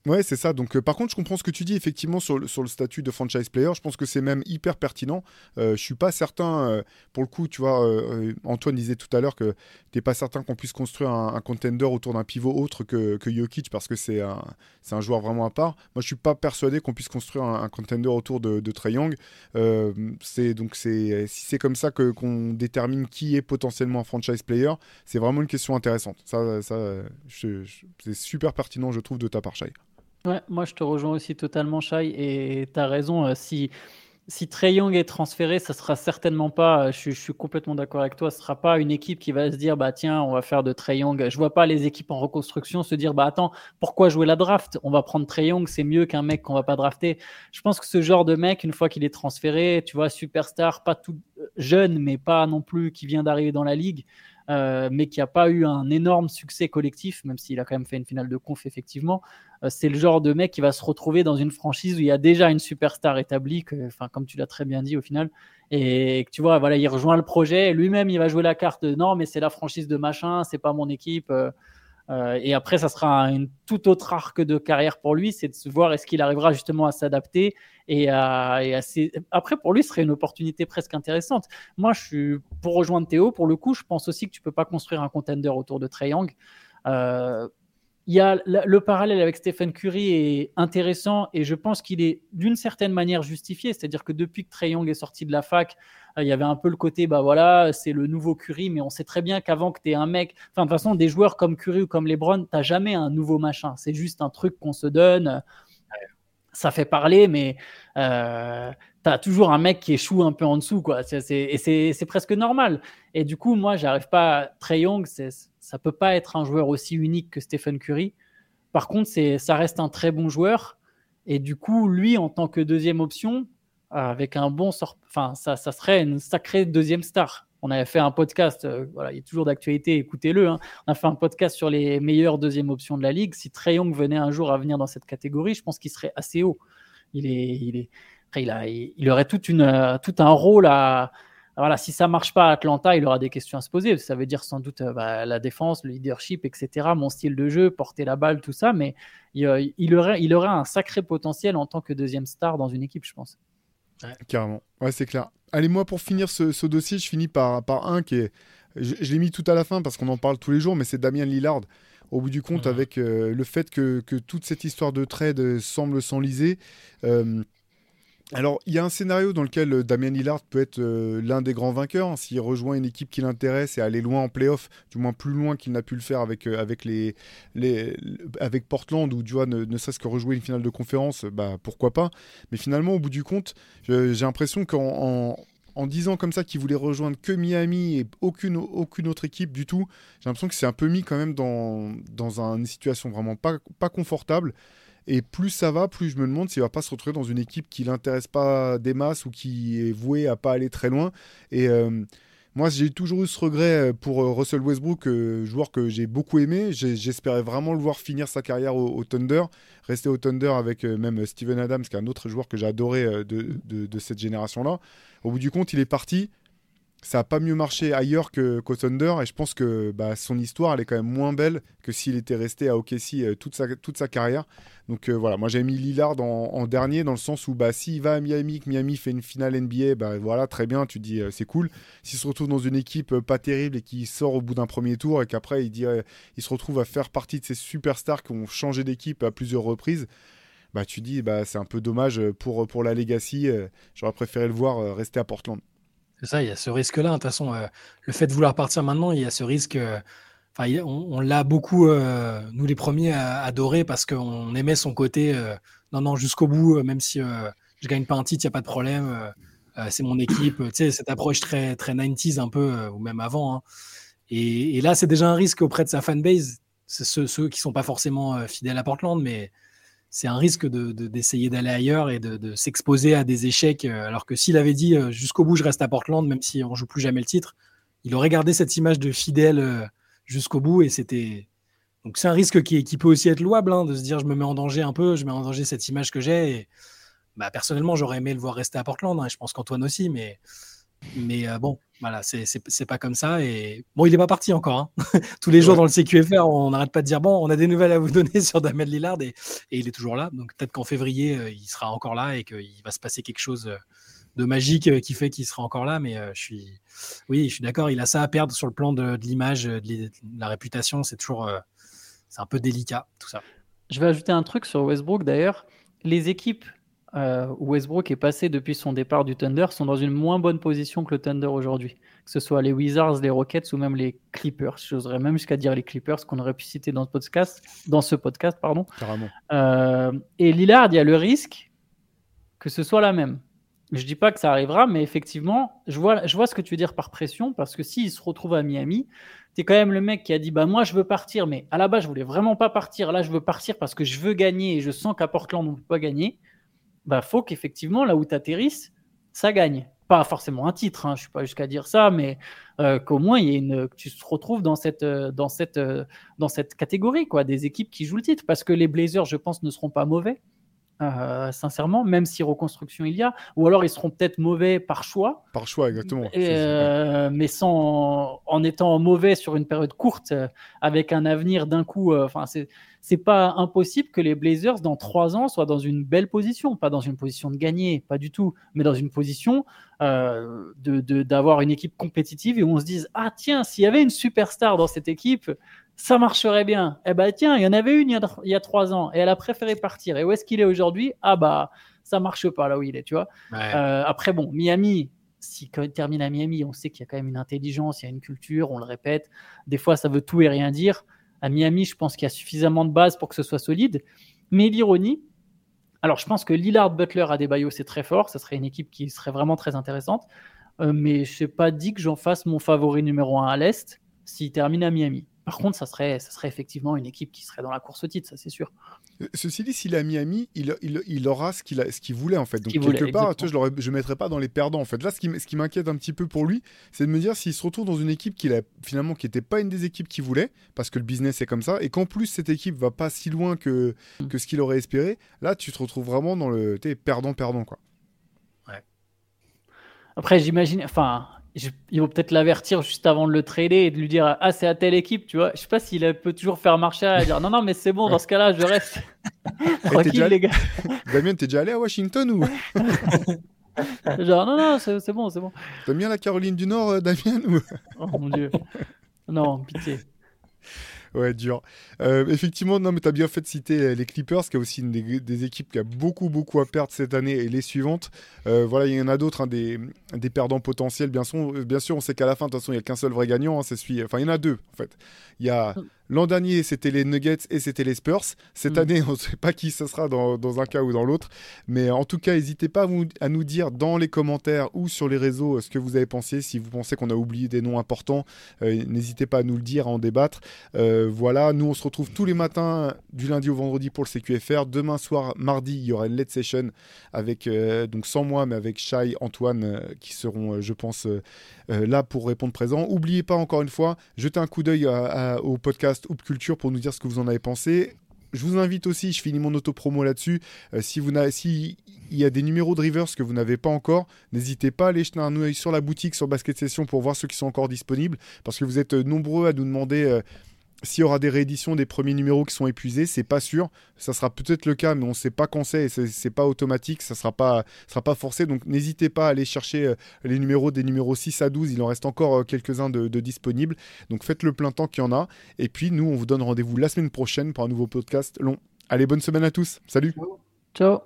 Ouais, c'est ça. Donc, euh, par contre, je comprends ce que tu dis effectivement sur le, statut de franchise player. Je pense que c'est même hyper pertinent. Euh, je suis pas certain, euh, pour le coup, tu vois, euh, Antoine disait tout à l'heure que tu n'es pas certain qu'on puisse construire un, contender autour d'un pivot autre que, que Jokic parce que c'est un, joueur vraiment à part. Moi, je suis pas persuadé qu'on puisse construire un, contender autour de, de Young. donc si c'est comme ça que qu'on détermine qui est potentiellement un franchise player, c'est vraiment une question intéressante. Ça c'est super pertinent, je trouve, de ta part, Shai. Ouais, moi je te rejoins aussi totalement, Shai, et tu as raison. Euh, si, si Trey Young est transféré, ça sera certainement pas, euh, je, suis complètement d'accord avec toi, ce sera pas une équipe qui va se dire, bah tiens, on va faire de Trey Young. Je vois pas les équipes en reconstruction se dire, bah attends, pourquoi jouer la draft? On va prendre Trey Young, c'est mieux qu'un mec qu'on va pas drafter. Je pense que ce genre de mec, une fois qu'il est transféré, tu vois, superstar, pas tout euh, jeune, mais pas non plus qui vient d'arriver dans la ligue, euh, mais qui n'a pas eu un énorme succès collectif, même s'il a quand même fait une finale de conf, effectivement. Euh, c'est le genre de mec qui va se retrouver dans une franchise où il y a déjà une superstar établie, enfin, comme tu l'as très bien dit au final, et tu vois, voilà, il rejoint le projet, lui-même il va jouer la carte de non, mais c'est la franchise de machin, c'est pas mon équipe. Euh, et après, ça sera une tout autre arc de carrière pour lui, c'est de se voir est-ce qu'il arrivera justement à s'adapter. Et, à, et après, pour lui, ce serait une opportunité presque intéressante. Moi, je suis pour rejoindre Théo. Pour le coup, je pense aussi que tu peux pas construire un contender autour de Trey Young. Euh, il y a le parallèle avec Stephen Curry est intéressant et je pense qu'il est d'une certaine manière justifié. C'est-à-dire que depuis que Trey Young est sorti de la fac, euh, il y avait un peu le côté, bah voilà, c'est le nouveau Curry, mais on sait très bien qu'avant que tu aies un mec, enfin de toute façon, des joueurs comme Curry ou comme LeBron, tu jamais un nouveau machin. C'est juste un truc qu'on se donne. Ça fait parler, mais euh, tu as toujours un mec qui échoue un peu en dessous, quoi. et c'est presque normal. Et du coup, moi, j'arrive pas. Trey Young, ça peut pas être un joueur aussi unique que Stephen Curry. Par contre, ça reste un très bon joueur. Et du coup, lui, en tant que deuxième option, avec un bon sort, enfin, ça, ça serait une sacrée deuxième star. On avait fait un podcast, euh, voilà, il est toujours d'actualité, écoutez-le. Hein. On a fait un podcast sur les meilleures deuxièmes options de la ligue. Si Trey Young venait un jour à venir dans cette catégorie, je pense qu'il serait assez haut. Il est, il est, il, a, il aurait toute une, euh, tout un rôle à, voilà, si ça marche pas à Atlanta, il aura des questions à se poser. Ça veut dire sans doute euh, bah, la défense, le leadership, etc., mon style de jeu, porter la balle, tout ça. Mais il, euh, aurait, il aurait un sacré potentiel en tant que deuxième star dans une équipe, je pense. Carrément. Ouais, c'est clair. Allez, moi, pour finir ce, dossier, je finis par, par un qui est. Je, l'ai mis tout à la fin parce qu'on en parle tous les jours, mais c'est Damien Lillard. Au bout du compte, avec euh, le fait que, que, toute cette histoire de trade semble s'enliser, alors, il y a un scénario dans lequel euh, Damien Lillard peut être euh, l'un des grands vainqueurs hein, s'il rejoint une équipe qui l'intéresse et aller loin en playoff, du moins plus loin qu'il n'a pu le faire avec, euh, avec, les, les, avec Portland ou tu vois, ne, serait-ce que rejouer une finale de conférence, bah, pourquoi pas. Mais finalement, au bout du compte, j'ai l'impression qu'en en, disant comme ça qu'il voulait rejoindre que Miami et aucune, aucune autre équipe du tout, j'ai l'impression que c'est un peu mis quand même dans, dans une situation vraiment pas, pas confortable. Et plus ça va, plus je me demande s'il va pas se retrouver dans une équipe qui l'intéresse pas des masses ou qui est vouée à pas aller très loin. Et euh, moi, j'ai toujours eu ce regret euh, pour euh, Russell Westbrook, joueur que j'ai beaucoup aimé. J'espérais vraiment le voir finir sa carrière au, Thunder, rester au Thunder avec même Steven Adams, qui est un autre joueur que j'ai adoré de, de, cette génération-là. Au bout du compte, il est parti ça a pas mieux marché ailleurs que qu'au Thunder et je pense que bah, son histoire elle est quand même moins belle que s'il était resté à OKC euh, toute, sa, toute sa carrière. Donc euh, voilà, moi j'ai mis Lillard en, dernier dans le sens où bah, s'il va à Miami, que Miami fait une finale NBA, bah, voilà, très bien, tu dis c'est cool. S'il se retrouve dans une équipe pas terrible et qui sort au bout d'un premier tour et qu'après il, dit, il se retrouve à faire partie de ces superstars qui ont changé d'équipe à plusieurs reprises, bah, tu dis bah, c'est un peu dommage pour, pour la Legacy. J'aurais préféré le voir rester à Portland. C'est ça, il y a ce risque-là. De toute façon, euh, le fait de vouloir partir maintenant, il y a ce risque. Euh, enfin, on, l'a beaucoup, euh, nous les premiers, adoré parce qu'on aimait son côté. non, non, jusqu'au bout, même si je gagne pas un titre, il n'y a pas de problème. c'est mon équipe. tu sais, cette approche très, très 90s un peu, ou même avant. Hein. Et, là, c'est déjà un risque auprès de sa fanbase. Ceux, ceux qui sont pas forcément fidèles à Portland, mais c'est un risque d'essayer d'aller ailleurs et de, s'exposer à des échecs. Euh, alors que s'il avait dit euh, jusqu'au bout, je reste à Portland, même si on joue plus jamais le titre, il aurait gardé cette image de fidèle euh, jusqu'au bout et c'était. Donc c'est un risque qui, qui, peut aussi être louable hein, de se dire je me mets en danger un peu, je mets en danger cette image que j'ai. Bah, personnellement, j'aurais aimé le voir rester à Portland, hein, et je pense qu'Antoine aussi, mais mais bon, voilà, c'est pas comme ça. Et bon, il n'est pas parti encore. Hein. *laughs* Tous les jours dans le CQFR, on n'arrête pas de dire bon, on a des nouvelles à vous donner *laughs* sur Damien Lillard et, il est toujours là. Donc peut-être qu'en février, euh, il sera encore là et qu'il va se passer quelque chose euh, de magique qui fait qu'il sera encore là. Mais je suis, oui, je suis d'accord. Il a ça à perdre sur le plan de, l'image, de, la réputation. C'est toujours, c'est un peu délicat tout ça. Je vais ajouter un truc sur Westbrook d'ailleurs. Les équipes euh, Westbrook est passé depuis son départ du Thunder sont dans une moins bonne position que le Thunder aujourd'hui. Que ce soit les Wizards, les Rockets ou même les Clippers. J'oserais même jusqu'à dire les Clippers qu'on aurait pu citer dans ce podcast. Dans ce podcast pardon. Euh, et Lillard, il y a le risque que ce soit la même. Je dis pas que ça arrivera, mais effectivement, je vois, je vois ce que tu veux dire par pression, parce que s'il se retrouve à Miami, tu es quand même le mec qui a dit bah moi je veux partir, mais à la base je voulais vraiment pas partir. Là je veux partir parce que je veux gagner et je sens qu'à Portland on ne peut pas gagner bah, faut qu'effectivement, là où tu atterrisses, ça gagne. Pas forcément un titre, hein, je ne suis pas jusqu'à dire ça, mais euh, qu'au moins y ait une, que tu te retrouves dans cette, euh, dans, cette, euh, dans cette catégorie, quoi, des équipes qui jouent le titre. Parce que les Blazers, je pense, ne seront pas mauvais. Euh, sincèrement, même si reconstruction il y a, ou alors ils seront peut-être mauvais par choix. Par choix, exactement. Euh, mais sans, en étant mauvais sur une période courte, euh, avec un avenir d'un coup, enfin c'est pas impossible que les Blazers dans trois ans soient dans une belle position, pas dans une position de gagner, pas du tout, mais dans une position d'avoir une équipe compétitive et où on se dise ah tiens s'il y avait une superstar dans cette équipe ça marcherait bien. Eh ben tiens, il y en avait une il y a, trois ans et elle a préféré partir. Et où est-ce qu'il est aujourd'hui? Ah bah ça marche pas là où il est, tu vois. Euh, après bon, Miami, si quand il termine à Miami, on sait qu'il y a quand même une intelligence, il y a une culture, on le répète. Des fois, ça veut tout et rien dire. À Miami, je pense qu'il y a suffisamment de base pour que ce soit solide. Mais l'ironie, alors je pense que Lillard, Butler, Adebayo, c'est très fort. Ce serait une équipe qui serait vraiment très intéressante. Euh, mais je n'ai pas dit que j'en fasse mon favori numéro un à l'Est s'il termine à Miami. Par contre, ça serait, ça serait effectivement une équipe qui serait dans la course au titre, ça c'est sûr. Euh, ceci dit, s'il est à Miami, il, il, aura ce qu'il voulait en fait. Donc quelque part, je ne mettrais pas dans les perdants en fait. Là, ce qui, ce qui m'inquiète un petit peu pour lui, c'est de me dire s'il se retrouve dans une équipe qu'il a finalement qui n'était pas une des équipes qu'il voulait, parce que le business est comme ça, et qu'en plus cette équipe va pas si loin que, mm. que ce qu'il aurait espéré. Là, tu te retrouves vraiment dans le perdant-perdant quoi. Ouais. Après, j'imagine, enfin, il faut peut-être l'avertir juste avant de le trader et de lui dire ah c'est à telle équipe tu vois. Je sais pas s'il peut toujours faire marcher à dire non non mais c'est bon dans ce cas-là je reste. *laughs* Tranquille les gars. *laughs* Damien t'es déjà allé à Washington ou? *laughs* Genre non non c'est bon c'est bon. T'aimes bien la Caroline du Nord euh, Damien ou? Oh mon dieu. Non pitié Ouais, dur. Euh, effectivement, non, mais tu as bien fait de citer les Clippers, qui est aussi une des, équipes qui a beaucoup, beaucoup à perdre cette année et les suivantes. Euh, voilà, il y en a d'autres, hein, des, perdants potentiels. Bien sûr, bien sûr on sait qu'à la fin, de toute façon, il n'y a qu'un seul vrai gagnant. Hein, c'est celui... Enfin, il y en a deux, en fait. Il y a mm. L'an dernier, c'était les Nuggets et c'était les Spurs. Cette mm. année, *laughs* on ne sait pas qui ce sera dans, dans un cas ou dans l'autre. Mais en tout cas, n'hésitez pas à, nous dire dans les commentaires ou sur les réseaux euh, ce que vous avez pensé. Si vous pensez qu'on a oublié des noms importants, euh, n'hésitez pas à nous le dire, à en débattre. Euh, voilà, nous, on se retrouve tous les matins du lundi au vendredi pour le CQFR. Demain soir, mardi, il y aura une LED session avec, donc sans moi, mais avec Shai, Antoine, qui seront, je pense, là pour répondre présent. N'oubliez pas, encore une fois, jetez un coup d'œil au podcast Hoop Culture pour nous dire ce que vous en avez pensé. je vous invite aussi, je finis mon auto-promo là-dessus, si vous n'avez, si il y a des numéros de Rivers que vous n'avez pas encore, n'hésitez pas à aller jeter un œil sur la boutique sur Basket Session pour voir ceux qui sont encore disponibles, parce que vous êtes nombreux à nous demander s'il y aura des rééditions des premiers numéros qui sont épuisés, c'est pas sûr. Ça sera peut-être le cas, mais on ne sait pas quand c'est c'est pas automatique, ça sera pas, sera pas forcé. Donc n'hésitez pas à aller chercher euh, les numéros des numéros 6 à 12. Il en reste encore euh, quelques-uns de, disponibles. Donc faites le plein temps qu'il y en a. Et puis nous, on vous donne rendez-vous la semaine prochaine pour un nouveau podcast long. Allez, bonne semaine à tous. Salut. Ciao.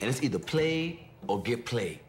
And it's either play or get played.